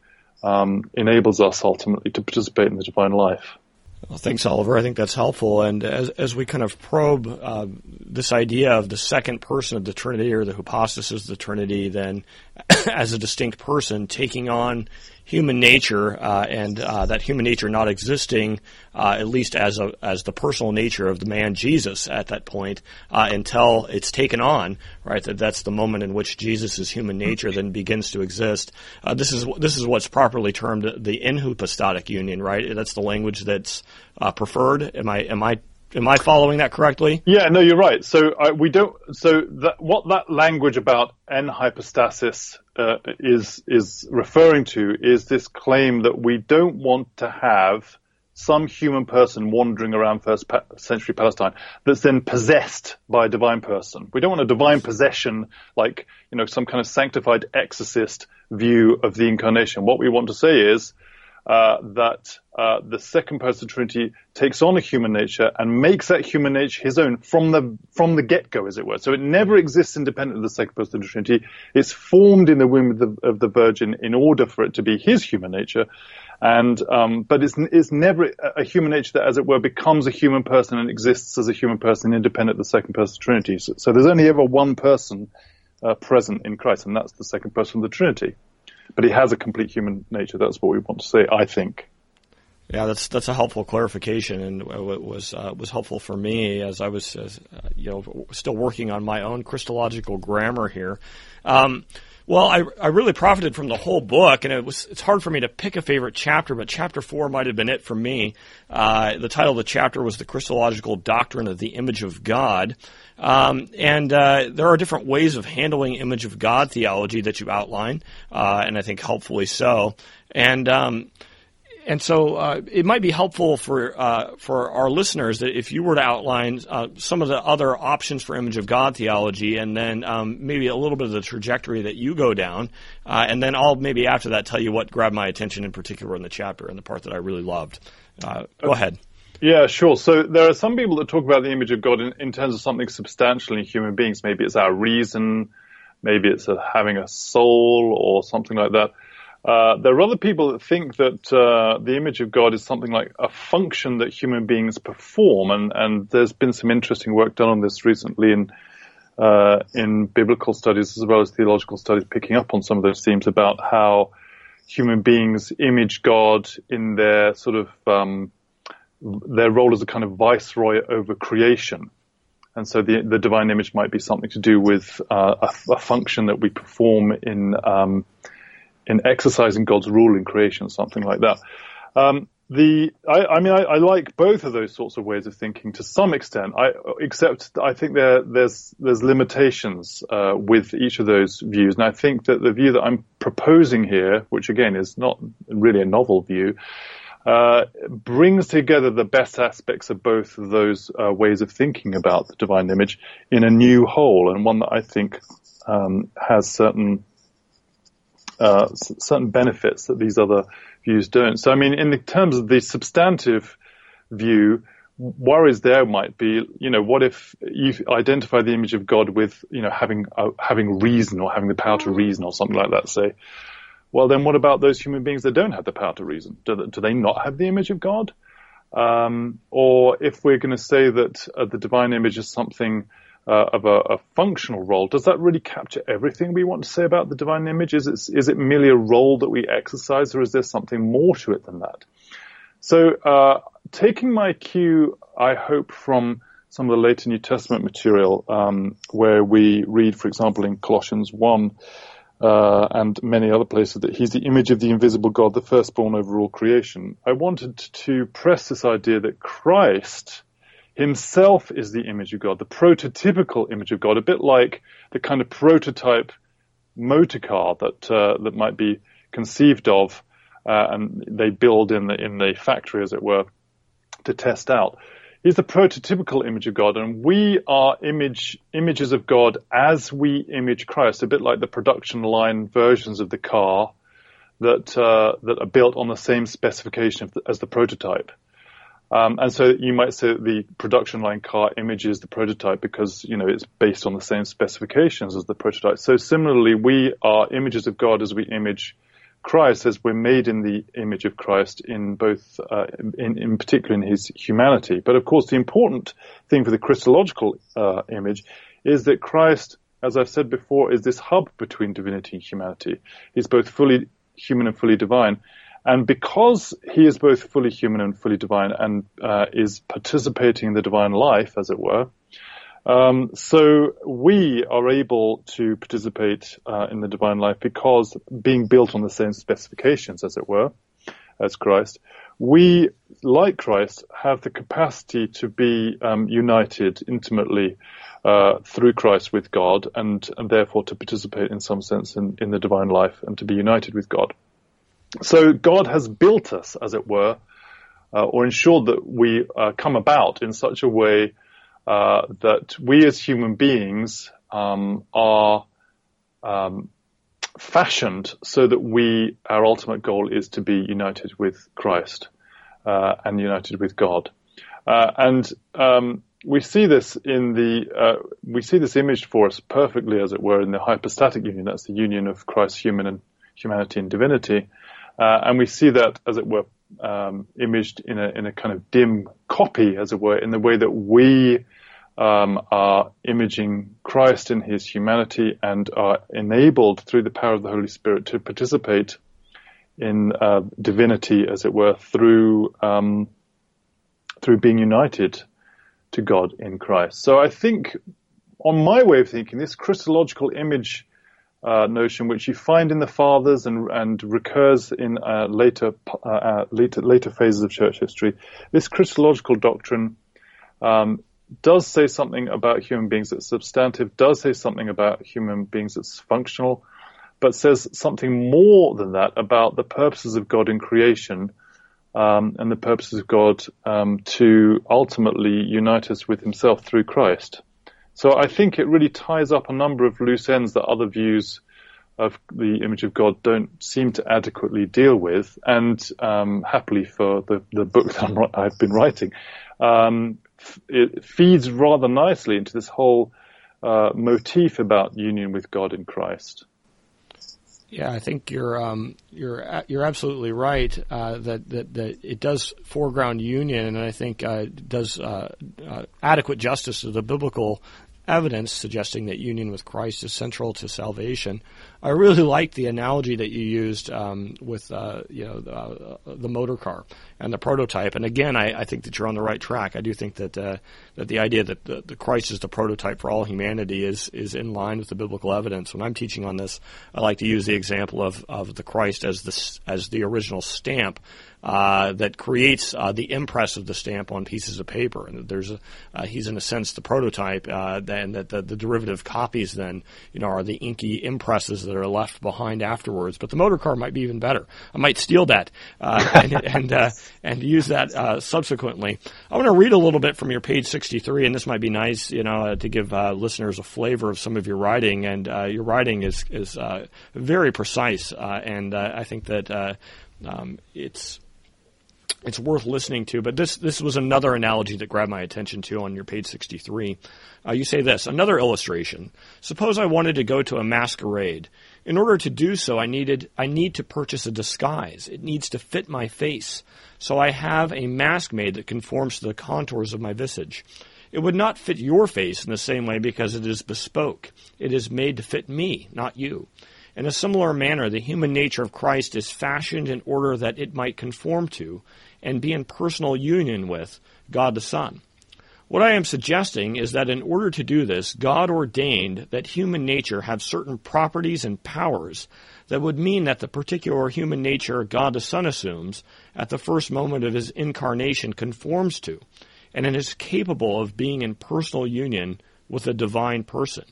um, enables us ultimately to participate in the divine life. Well, thanks, Oliver. I think that's helpful. And as, as we kind of probe uh, this idea of the second person of the Trinity or the hypostasis of the Trinity, then as a distinct person taking on human nature uh, and uh, that human nature not existing uh, at least as a as the personal nature of the man Jesus at that point uh, until it's taken on right that that's the moment in which Jesus' human nature then begins to exist uh, this is this is what's properly termed the inhypostatic union right that's the language that's uh, preferred am I am I Am I following that correctly? Yeah, no, you're right. So we don't. So that, what that language about n hypostasis uh, is is referring to is this claim that we don't want to have some human person wandering around first century Palestine that's then possessed by a divine person. We don't want a divine possession like you know some kind of sanctified exorcist view of the incarnation. What we want to say is uh, that uh, the second person of Trinity takes on a human nature and makes that human nature his own from the from the get go, as it were. So it never exists independent of the second person of the Trinity. It's formed in the womb of the, of the Virgin in order for it to be his human nature. And um, but it's it's never a human nature that, as it were, becomes a human person and exists as a human person independent of the second person of the Trinity. So, so there's only ever one person uh, present in Christ, and that's the second person of the Trinity but he has a complete human nature. That's what we want to say, I think. Yeah, that's that's a helpful clarification, and it was uh, was helpful for me as I was, uh, you know, still working on my own Christological grammar here. Um, well, I, I really profited from the whole book, and it was it's hard for me to pick a favorite chapter, but chapter four might have been it for me. Uh, the title of the chapter was the Christological Doctrine of the Image of God, um, and uh, there are different ways of handling image of God theology that you outline, uh, and I think helpfully so. And um, and so uh, it might be helpful for uh, for our listeners that if you were to outline uh, some of the other options for image of God theology, and then um, maybe a little bit of the trajectory that you go down, uh, and then I'll maybe after that tell you what grabbed my attention in particular in the chapter and the part that I really loved. Uh, go ahead. Yeah, sure. So there are some people that talk about the image of God in, in terms of something substantial in human beings. Maybe it's our reason, maybe it's having a soul or something like that. Uh, there are other people that think that uh, the image of God is something like a function that human beings perform, and, and there's been some interesting work done on this recently in uh, in biblical studies as well as theological studies, picking up on some of those themes about how human beings image God in their sort of um, their role as a kind of viceroy over creation. And so the, the divine image might be something to do with uh, a, a, function that we perform in um, in exercising God's rule in creation, something like that. Um, the I, I mean I, I, like both of those sorts of ways of thinking to some extent. I except I think there there's there's limitations uh, with each of those views, and I think that the view that I'm proposing here, which again is not really a novel view, uh, brings together the best aspects of both of those uh, ways of thinking about the divine image in a new whole, and one that I think um, has certain uh, certain benefits that these other views don't. So, I mean, in the terms of the substantive view, worries there might be, you know, what if you identify the image of God with, you know, having uh, having reason or having the power to reason or something like that, say. Well, then what about those human beings that don't have the power to reason? Do, do they not have the image of God? Um, or if we're going to say that uh, the divine image is something uh, of a, a, functional role, does that really capture everything we want to say about the divine image? Is it, is it merely a role that we exercise, or is there something more to it than that? So, uh, taking my cue, I hope, from some of the later New Testament material, um, where we read, for example, in Colossians 1, uh, and many other places that he's the image of the invisible God, the firstborn over all creation. I wanted to press this idea that Christ himself is the image of God, the prototypical image of God, a bit like the kind of prototype motor car that uh, that might be conceived of uh, and they build in the in the factory, as it were, to test out. He's the prototypical image of God, and we are image images of God as we image Christ, a bit like the production line versions of the car that uh, that are built on the same specification as the prototype. Um, and so you might say that the production line car images the prototype because you know it's based on the same specifications as the prototype. So similarly, we are images of God as we image Christ, as we're made in the image of Christ in both, uh, in, in particular in his humanity. But of course, the important thing for the Christological uh, image is that Christ, as I've said before, is this hub between divinity and humanity. He's both fully human and fully divine. And because he is both fully human and fully divine and uh, is participating in the divine life, as it were, um, so we are able to participate uh, in the divine life because being built on the same specifications, as it were, as Christ, we, like Christ, have the capacity to be um, united intimately uh, through Christ with God, and, and therefore to participate in some sense in, in the divine life and to be united with God. So God has built us, as it were, uh, or ensured that we uh, come about in such a way uh, that we as human beings um, are um, fashioned so that we, our ultimate goal is to be united with Christ uh, and united with God. Uh, and um, we see this in the uh, we see this imaged for us perfectly, as it were, in the hypostatic union. That's the union of Christ's human and humanity and divinity. Uh, and we see that, as it were, um, imaged in a, in a kind of dim copy, as it were, in the way that we um, are imaging Christ in his humanity and are enabled through the power of the Holy Spirit to participate in uh, divinity, as it were, through um, through being united to God in Christ. So I think, on my way of thinking, this Christological image uh, notion, which you find in the fathers and, and recurs in uh, later, uh, uh, later later phases of church history. This Christological doctrine um, does say something about human beings that's substantive, does say something about human beings that's functional, but says something more than that about the purposes of God in creation. Um, and the purposes of God um, to ultimately unite us with Himself through Christ. So I think it really ties up a number of loose ends that other views of the image of God don't seem to adequately deal with. And um, happily for the, the book that i have been writing, um, it feeds rather nicely into this whole uh, motif about union with God in Christ. Yeah, I think you're um, you're you're absolutely right uh, that, that that it does foreground union, and I think uh, does uh, uh, adequate justice to the biblical evidence suggesting that union with Christ is central to salvation. I really like the analogy that you used um, with uh, you know the, uh, the, motor car and the prototype. And again, I, I, think that you're on the right track. I do think that uh, that the idea that the, the, Christ is the prototype for all humanity is is in line with the biblical evidence. When I'm teaching on this, I like to use the example of, of the Christ as the as the original stamp uh, that creates uh, the impress of the stamp on pieces of paper. And there's a, uh, he's in a sense the prototype, uh, and that the, the, derivative copies then you know are the inky impresses that are left behind afterwards. But the motor car might be even better. I might steal that uh, and and, uh, and use that subsequently. I want to read a little bit from your page 63, and this might be nice, you know, to give listeners a flavor of some of your writing. And your writing is is very precise, and I think that um, it's it's worth listening to. But this this was another analogy that grabbed my attention too on your page 63. Uh, you say this another illustration. Suppose I wanted to go to a masquerade. In order to do so, I needed I need to purchase a disguise. It needs to fit my face. So I have a mask made that conforms to the contours of my visage. It would not fit your face in the same way because it is bespoke. It is made to fit me, not you. In a similar manner, the human nature of Christ is fashioned in order that it might conform to and be in personal union with God the Son. What I am suggesting is that in order to do this, God ordained that human nature have certain properties and powers that would mean that the particular human nature God the Son assumes at the first moment of his incarnation conforms to, and is capable of being in personal union with a divine person.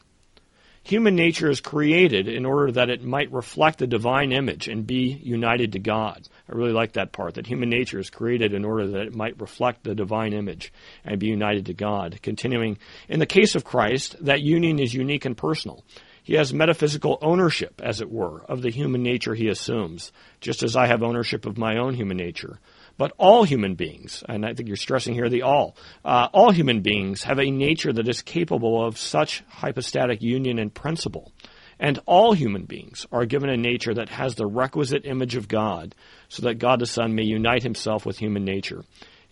Human nature is created in order that it might reflect the divine image and be united to God. I really like that part, that human nature is created in order that it might reflect the divine image and be united to God. Continuing, in the case of Christ, that union is unique and personal. He has metaphysical ownership, as it were, of the human nature he assumes, just as I have ownership of my own human nature. But all human beings, and I think you're stressing here the all, uh, all human beings have a nature that is capable of such hypostatic union in principle. And all human beings are given a nature that has the requisite image of God, so that God the Son may unite himself with human nature.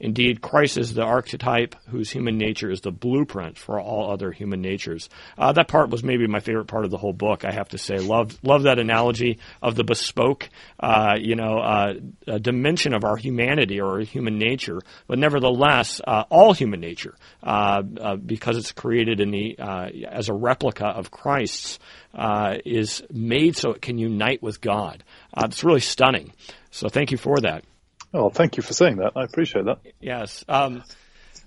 Indeed, Christ is the archetype whose human nature is the blueprint for all other human natures. Uh, that part was maybe my favorite part of the whole book. I have to say, love love that analogy of the bespoke, uh, you know, uh, dimension of our humanity or our human nature. But nevertheless, uh, all human nature, uh, uh, because it's created in the as a replica of Christ's, is made so it can unite with God. it's really stunning. So thank you for that. Oh, thank you for saying that. I appreciate that. Yes. Um,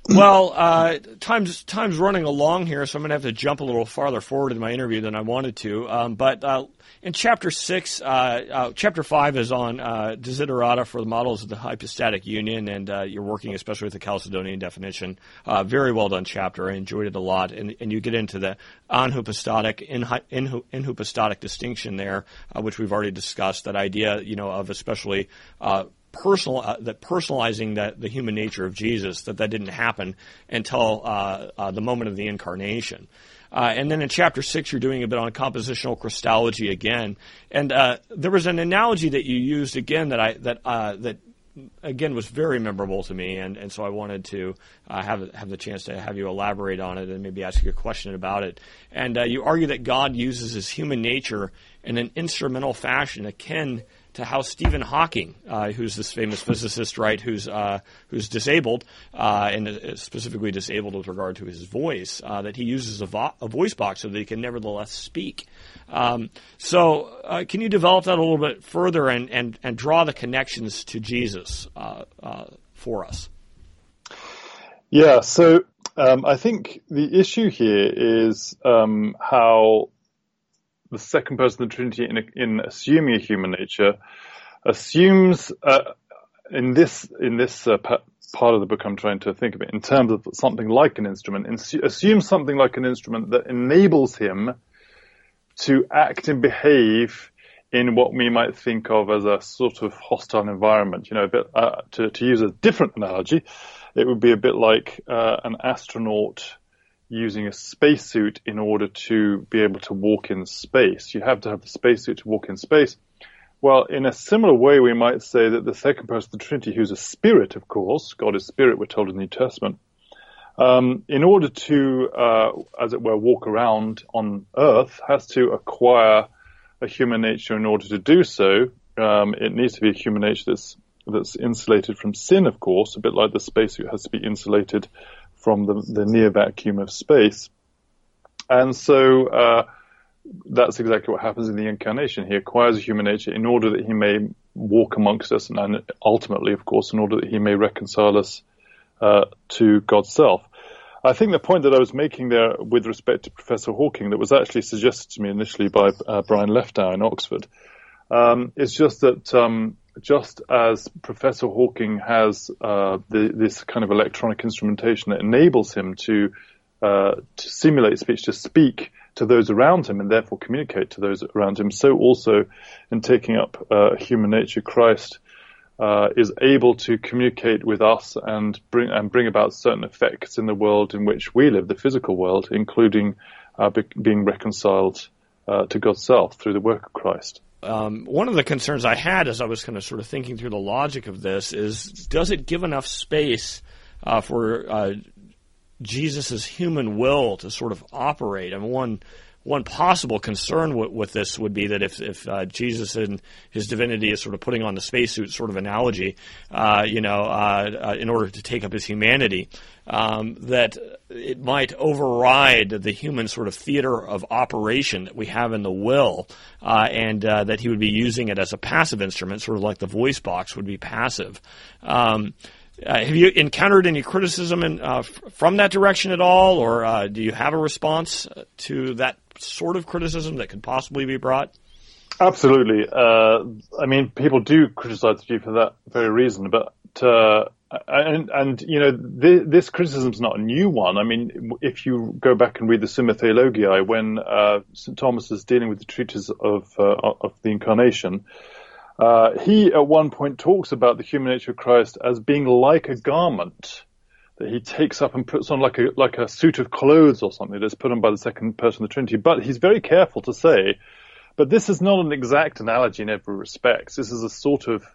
well, uh, time's time's running along here, so I'm going to have to jump a little farther forward in my interview than I wanted to. Um, but uh, in chapter six, uh, uh chapter five is on uh, desiderata for the models of the hypostatic union, and uh, you're working especially with the Chalcedonian definition. very well done chapter. I enjoyed it a lot, and, and you get into the anhypostatic inhypostatic distinction there, which we've already discussed. That idea, you know, of especially personal uh, that personalizing that the human nature of Jesus that that didn't happen until uh, uh, the moment of the incarnation. Uh, and then in chapter six, you're doing a bit on compositional Christology again. And uh, there was an analogy that you used again that I that uh, that again was very memorable to me, and, and so I wanted to have have the chance to have you elaborate on it and maybe ask you a question about it. And you argue that God uses his human nature in an instrumental fashion akin to how Stephen Hawking, uh, who's this famous physicist, right, who's uh, who's disabled uh, and uh, specifically disabled with regard to his voice, uh, that he uses a, vo- a, voice box so that he can nevertheless speak. Um, so, uh, can you develop that a little bit further and and, and draw the connections to Jesus for us? Yeah. So. Um, I think the issue here is um, how the second person of the Trinity in, in assuming a human nature assumes uh, in this in this uh, part of the book I'm trying to think of it in terms of something like an instrument. Assumes something like an instrument that enables him to act and behave in what we might think of as a sort of hostile environment. You know, bit, uh, to, to use a different analogy, it would be a bit like uh, an astronaut using a spacesuit in order to be able to walk in space. You have to have the spacesuit to walk in space. Well, in a similar way, we might say that the second person of the Trinity, who's a spirit, of course, God is spirit, we're told in the New Testament, um, in order to, uh, as it were, walk around on earth, has to acquire a human nature in order to do so. Um, it needs to be a human nature that's that's insulated from sin, of course, a bit like the spacesuit has to be insulated from the, the near vacuum of space. And so uh, that's exactly what happens in the incarnation. He acquires a human nature in order that he may walk amongst us, and ultimately, of course, in order that he may reconcile us uh, to God's self. I think the point that I was making there with respect to Professor Hawking, that was actually suggested to me initially by uh, Brian Leftow in Oxford, um, is just that um, just as Professor Hawking has uh, the, this kind of electronic instrumentation that enables him to uh, to simulate speech, to speak to those around him, and therefore communicate to those around him. So also, in taking up uh, human nature, Christ uh, is able to communicate with us and bring and bring about certain effects in the world in which we live, the physical world, including uh, be- being reconciled uh, to God's self through the work of Christ. Um, one of the concerns I had as I was kind of sort of thinking through the logic of this is does it give enough space uh, for uh, Jesus' human will to sort of operate? I mean, one one possible concern w- with this would be that if, if uh, Jesus and his divinity is sort of putting on the spacesuit sort of analogy, uh, you know, uh, uh in order to take up his humanity, um, that it might override the human sort of theater of operation that we have in the will, uh, and uh, that he would be using it as a passive instrument, sort of like the voice box would be passive. Um, uh, have you encountered any criticism in, uh, f- from that direction at all, or uh, do you have a response to that sort of criticism that could possibly be brought? Absolutely. Uh, I mean, people do criticize you for that very reason, but uh, and and you know th- this criticism is not a new one. I mean, if you go back and read the Summa Theologiae, when uh, St Thomas is dealing with the treatise of uh, of the Incarnation, uh, he at one point talks about the human nature of Christ as being like a garment that he takes up and puts on like a like a suit of clothes or something that's put on by the second person of the Trinity. But he's very careful to say, but this is not an exact analogy in every respect. This is a sort of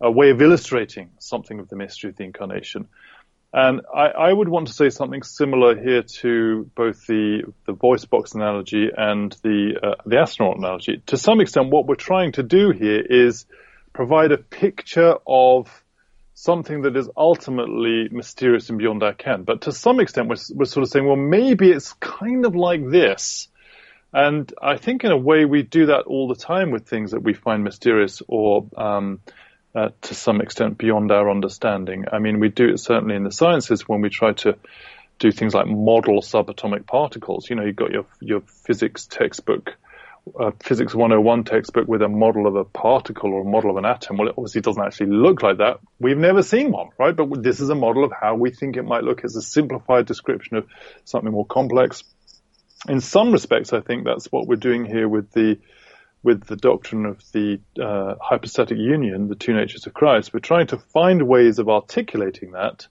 a way of illustrating something of the mystery of the incarnation. And I, I, would want to say something similar here to both the the voice box analogy and the uh, the astronaut analogy. To some extent, what we're trying to do here is provide a picture of something that is ultimately mysterious and beyond our ken. But to some extent, we're, we're sort of saying, well, maybe it's kind of like this. And I think in a way we do that all the time with things that we find mysterious or um, uh, to some extent beyond our understanding. I mean, we do it certainly in the sciences when we try to do things like model subatomic particles. You know, you've got your your physics textbook, uh, physics 101 textbook with a model of a particle or a model of an atom. Well, it obviously doesn't actually look like that. We've never seen one, right? But this is a model of how we think it might look. It's a simplified description of something more complex. In some respects, I think that's what we're doing here with the with the doctrine of the uh, hypostatic union, the two natures of Christ, we're trying to find ways of articulating that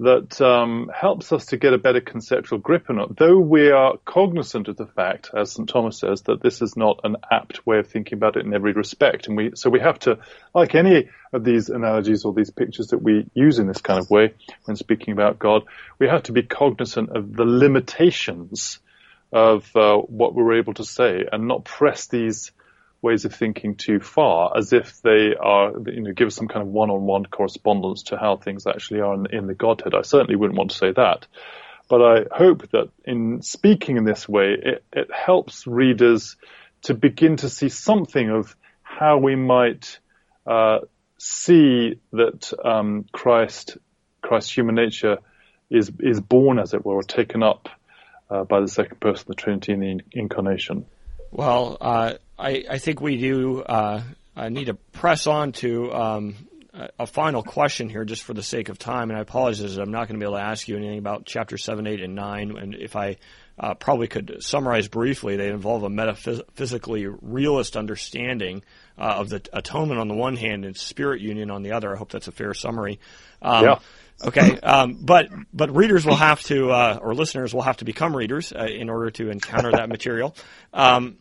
that um, helps us to get a better conceptual grip on it, though we are cognizant of the fact, as St. Thomas says, that this is not an apt way of thinking about it in every respect. And we, so we have to, like any of these analogies or these pictures that we use in this kind of way when speaking about God, we have to be cognizant of the limitations of uh, what we're able to say and not press these ways of thinking too far as if they are, you know, give us some kind of one-on-one correspondence to how things actually are in, in the Godhead. I certainly wouldn't want to say that. But I hope that in speaking in this way, it, it helps readers to begin to see something of how we might uh, see that um, Christ, Christ's human nature, is is born, as it were, or taken up uh, by the second person of the Trinity in the incarnation. Well, uh, I, I, think we do uh, need to press on to um, a final question here, just for the sake of time. And I apologize, I'm not going to be able to ask you anything about chapter seven, eight, and nine. And if I uh, probably could summarize briefly, they involve a metaphysically realist understanding uh, of the atonement on the one hand and spirit union on the other. I hope that's a fair summary. Um, yeah. Okay, um, but but readers will have to, uh, or listeners will have to become readers uh, in order to encounter that material. Um,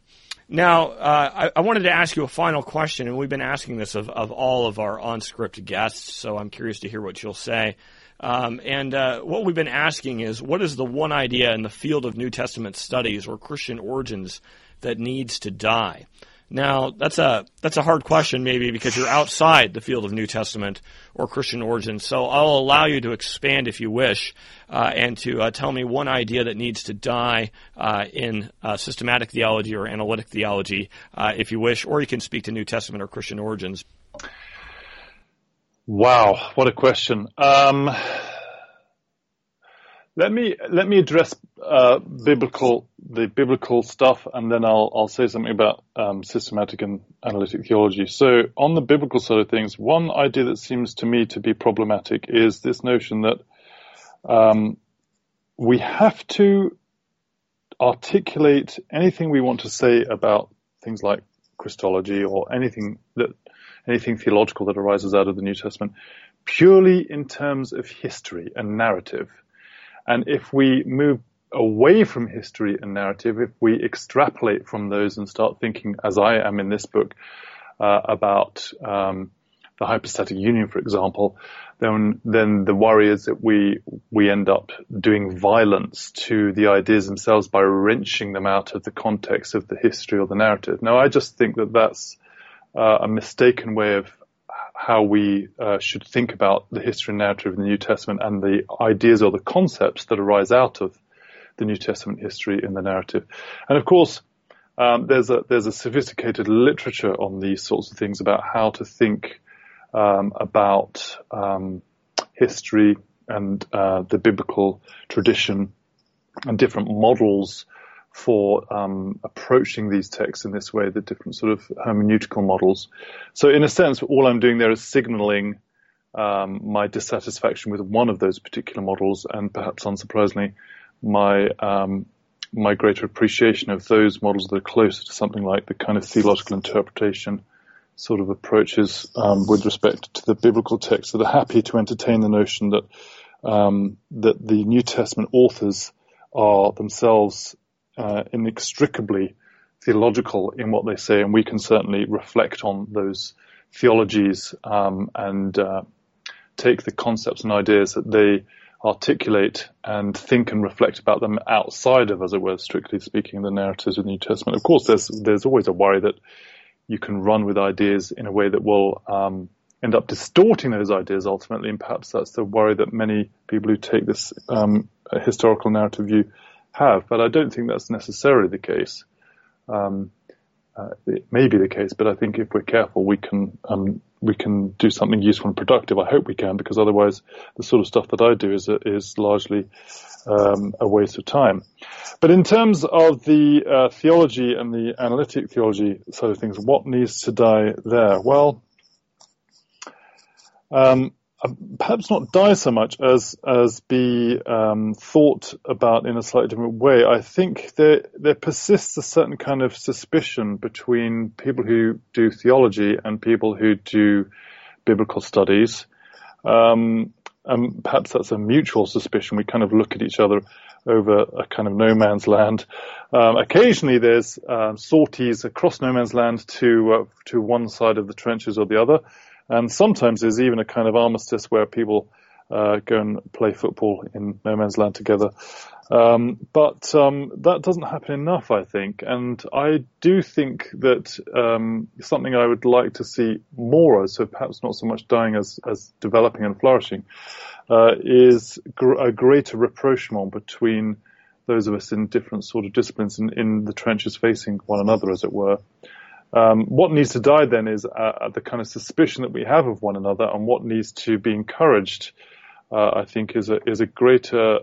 now, uh, I, I, wanted to ask you a final question, and we've been asking this of, of all of our OnScript guests, so I'm curious to hear what you'll say. Um, and uh, what we've been asking is, what is the one idea in the field of New Testament studies or Christian origins that needs to die? Now, that's a that's a hard question, maybe because you're outside the field of New Testament or Christian origins. So I'll allow you to expand if you wish, uh, and to uh, tell me one idea that needs to die uh, in uh, systematic theology or analytic theology, uh, if you wish, or you can speak to New Testament or Christian origins. Wow, what a question! Um, let me let me address uh, biblical the biblical stuff, and then I'll I'll say something about um, systematic and analytic theology. So, on the biblical side of things, one idea that seems to me to be problematic is this notion that um, we have to articulate anything we want to say about things like Christology or anything that anything theological that arises out of the New Testament purely in terms of history and narrative. And if we move away from history and narrative, if we extrapolate from those and start thinking, as I am in this book, uh, about um, the hypostatic union, for example, then then the worry is that we we end up doing violence to the ideas themselves by wrenching them out of the context of the history or the narrative. Now, I just think that that's uh, a mistaken way of how we uh, should think about the history and narrative of the New Testament and the ideas or the concepts that arise out of the New Testament history in the narrative. And of course, um, there's a there's a sophisticated literature on these sorts of things about how to think um, about um, history and uh, the biblical tradition and different models for um, approaching these texts in this way, the different sort of hermeneutical models. So, in a sense, all I'm doing there is signaling um, my dissatisfaction with one of those particular models, and perhaps unsurprisingly, my um, my greater appreciation of those models that are closer to something like the kind of theological interpretation sort of approaches um, with respect to the biblical text that are happy to entertain the notion that um, that the New Testament authors are themselves uh, inextricably theological in what they say, and we can certainly reflect on those theologies um, and uh, take the concepts and ideas that they articulate and think and reflect about them outside of, as it were, strictly speaking, the narratives of the New Testament. Of course, there's there's always a worry that you can run with ideas in a way that will um, end up distorting those ideas ultimately, and perhaps that's the worry that many people who take this um, historical narrative view have. But I don't think that's necessarily the case. Um, uh, it may be the case, but I think if we're careful, we can um, we can do something useful and productive. I hope we can, because otherwise, the sort of stuff that I do is is largely um, a waste of time. But in terms of the uh, theology and the analytic theology side of things, what needs to die there? Well, um, perhaps not die so much as as be um, thought about in a slightly different way. I think there there persists a certain kind of suspicion between people who do theology and people who do biblical studies. Um, and perhaps that's a mutual suspicion. We kind of look at each other over a kind of no man's land. Um, occasionally, there's uh, sorties across no man's land to uh, to one side of the trenches or the other. And sometimes there's even a kind of armistice where people uh, go and play football in no man's land together. Um, but um, that doesn't happen enough, I think. And I do think that um, something I would like to see more of, so perhaps not so much dying as, as developing and flourishing, uh, is gr- a greater rapprochement between those of us in different sort of disciplines in, in the trenches facing one another, as it were. Um, what needs to die then is uh, the kind of suspicion that we have of one another, and what needs to be encouraged, uh, I think, is a is a greater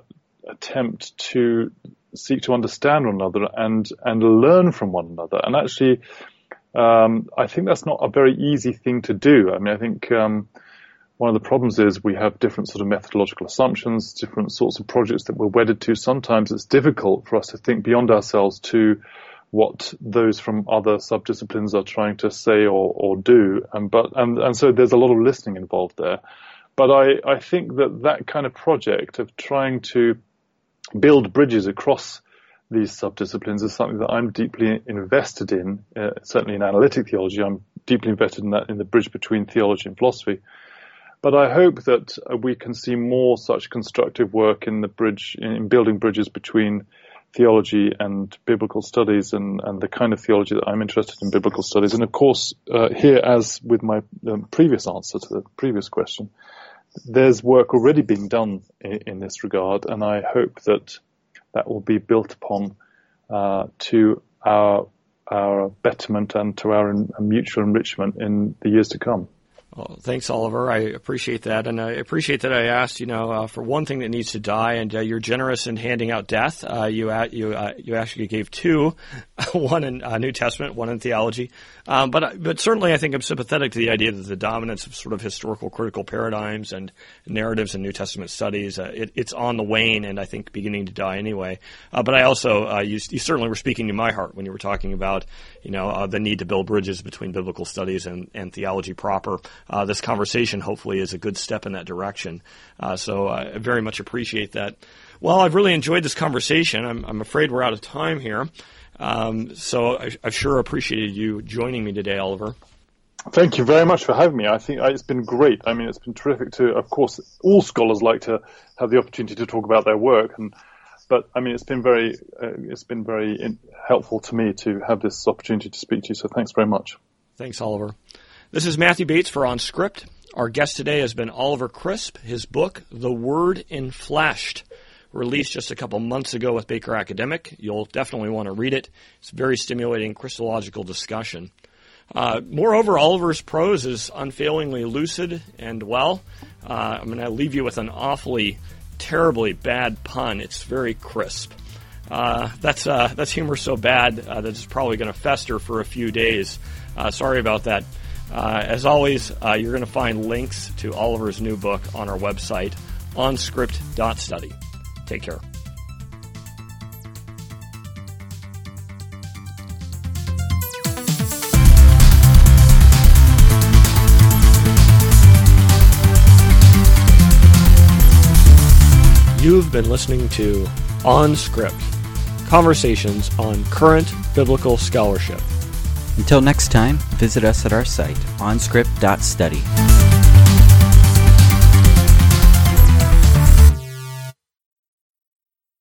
attempt to seek to understand one another and and learn from one another. And actually, um, I think that's not a very easy thing to do. I mean, I think. Um, one of the problems is we have different sort of methodological assumptions, different sorts of projects that we're wedded to. Sometimes it's difficult for us to think beyond ourselves to what those from other subdisciplines are trying to say or, or do. And, but, and, and so there's a lot of listening involved there. But I, I think that that kind of project of trying to build bridges across these subdisciplines is something that I'm deeply invested in, uh, certainly in analytic theology. I'm deeply invested in that, in the bridge between theology and philosophy. But I hope that uh, we can see more such constructive work in the bridge, in building bridges between theology and biblical studies and, and the kind of theology that I'm interested in biblical studies. And of course, uh, here, as with my um, previous answer to the previous question, there's work already being done in, in this regard, and I hope that that will be built upon uh, to our our betterment and to our mutual enrichment in the years to come. Well, thanks, Oliver. I appreciate that, and I appreciate that I asked. You know, uh, for one thing that needs to die, and uh, you're generous in handing out death. Uh, you you uh, you actually gave two, one in uh, New Testament, one in theology. Um, but uh, but certainly, I think I'm sympathetic to the idea that the dominance of sort of historical critical paradigms and narratives in New Testament studies it, it's on the wane, and I think beginning to die anyway. but I also you, you, certainly were speaking to my heart when you were talking about you know the need to build bridges between biblical studies and, and theology proper uh, this conversation hopefully is a good step in that direction. Uh, so I very much appreciate that. Well, I've really enjoyed this conversation. I'm, I'm afraid we're out of time here. Um, so I, have sure appreciated you joining me today, Oliver. Thank you very much for having me. I think uh, it's been great. I mean, it's been terrific to, of course, all scholars like to have the opportunity to talk about their work, and but I mean, it's been very, uh, it's been very in, helpful to me to have this opportunity to speak to you. So thanks very much. Thanks, Oliver. This is Matthew Bates for OnScript. Our guest today has been Oliver Crisp. His book, The Word Enfleshed, released just a couple months ago with Baker Academic. You'll definitely want to read it. It's a very stimulating Christological discussion. Uh, moreover, Oliver's prose is unfailingly lucid and well. Uh, I'm going to leave you with an awfully, terribly bad pun. It's very crisp. Uh, that's uh, that's humor so bad uh, that it's probably going to fester for a few days. Uh, sorry about that. Uh, as always, uh, you're going to find links to Oliver's new book on our website, onscript.study. Take care. You've been listening to OnScript Conversations on Current Biblical Scholarship. Until next time, visit us at our site, onscript.study.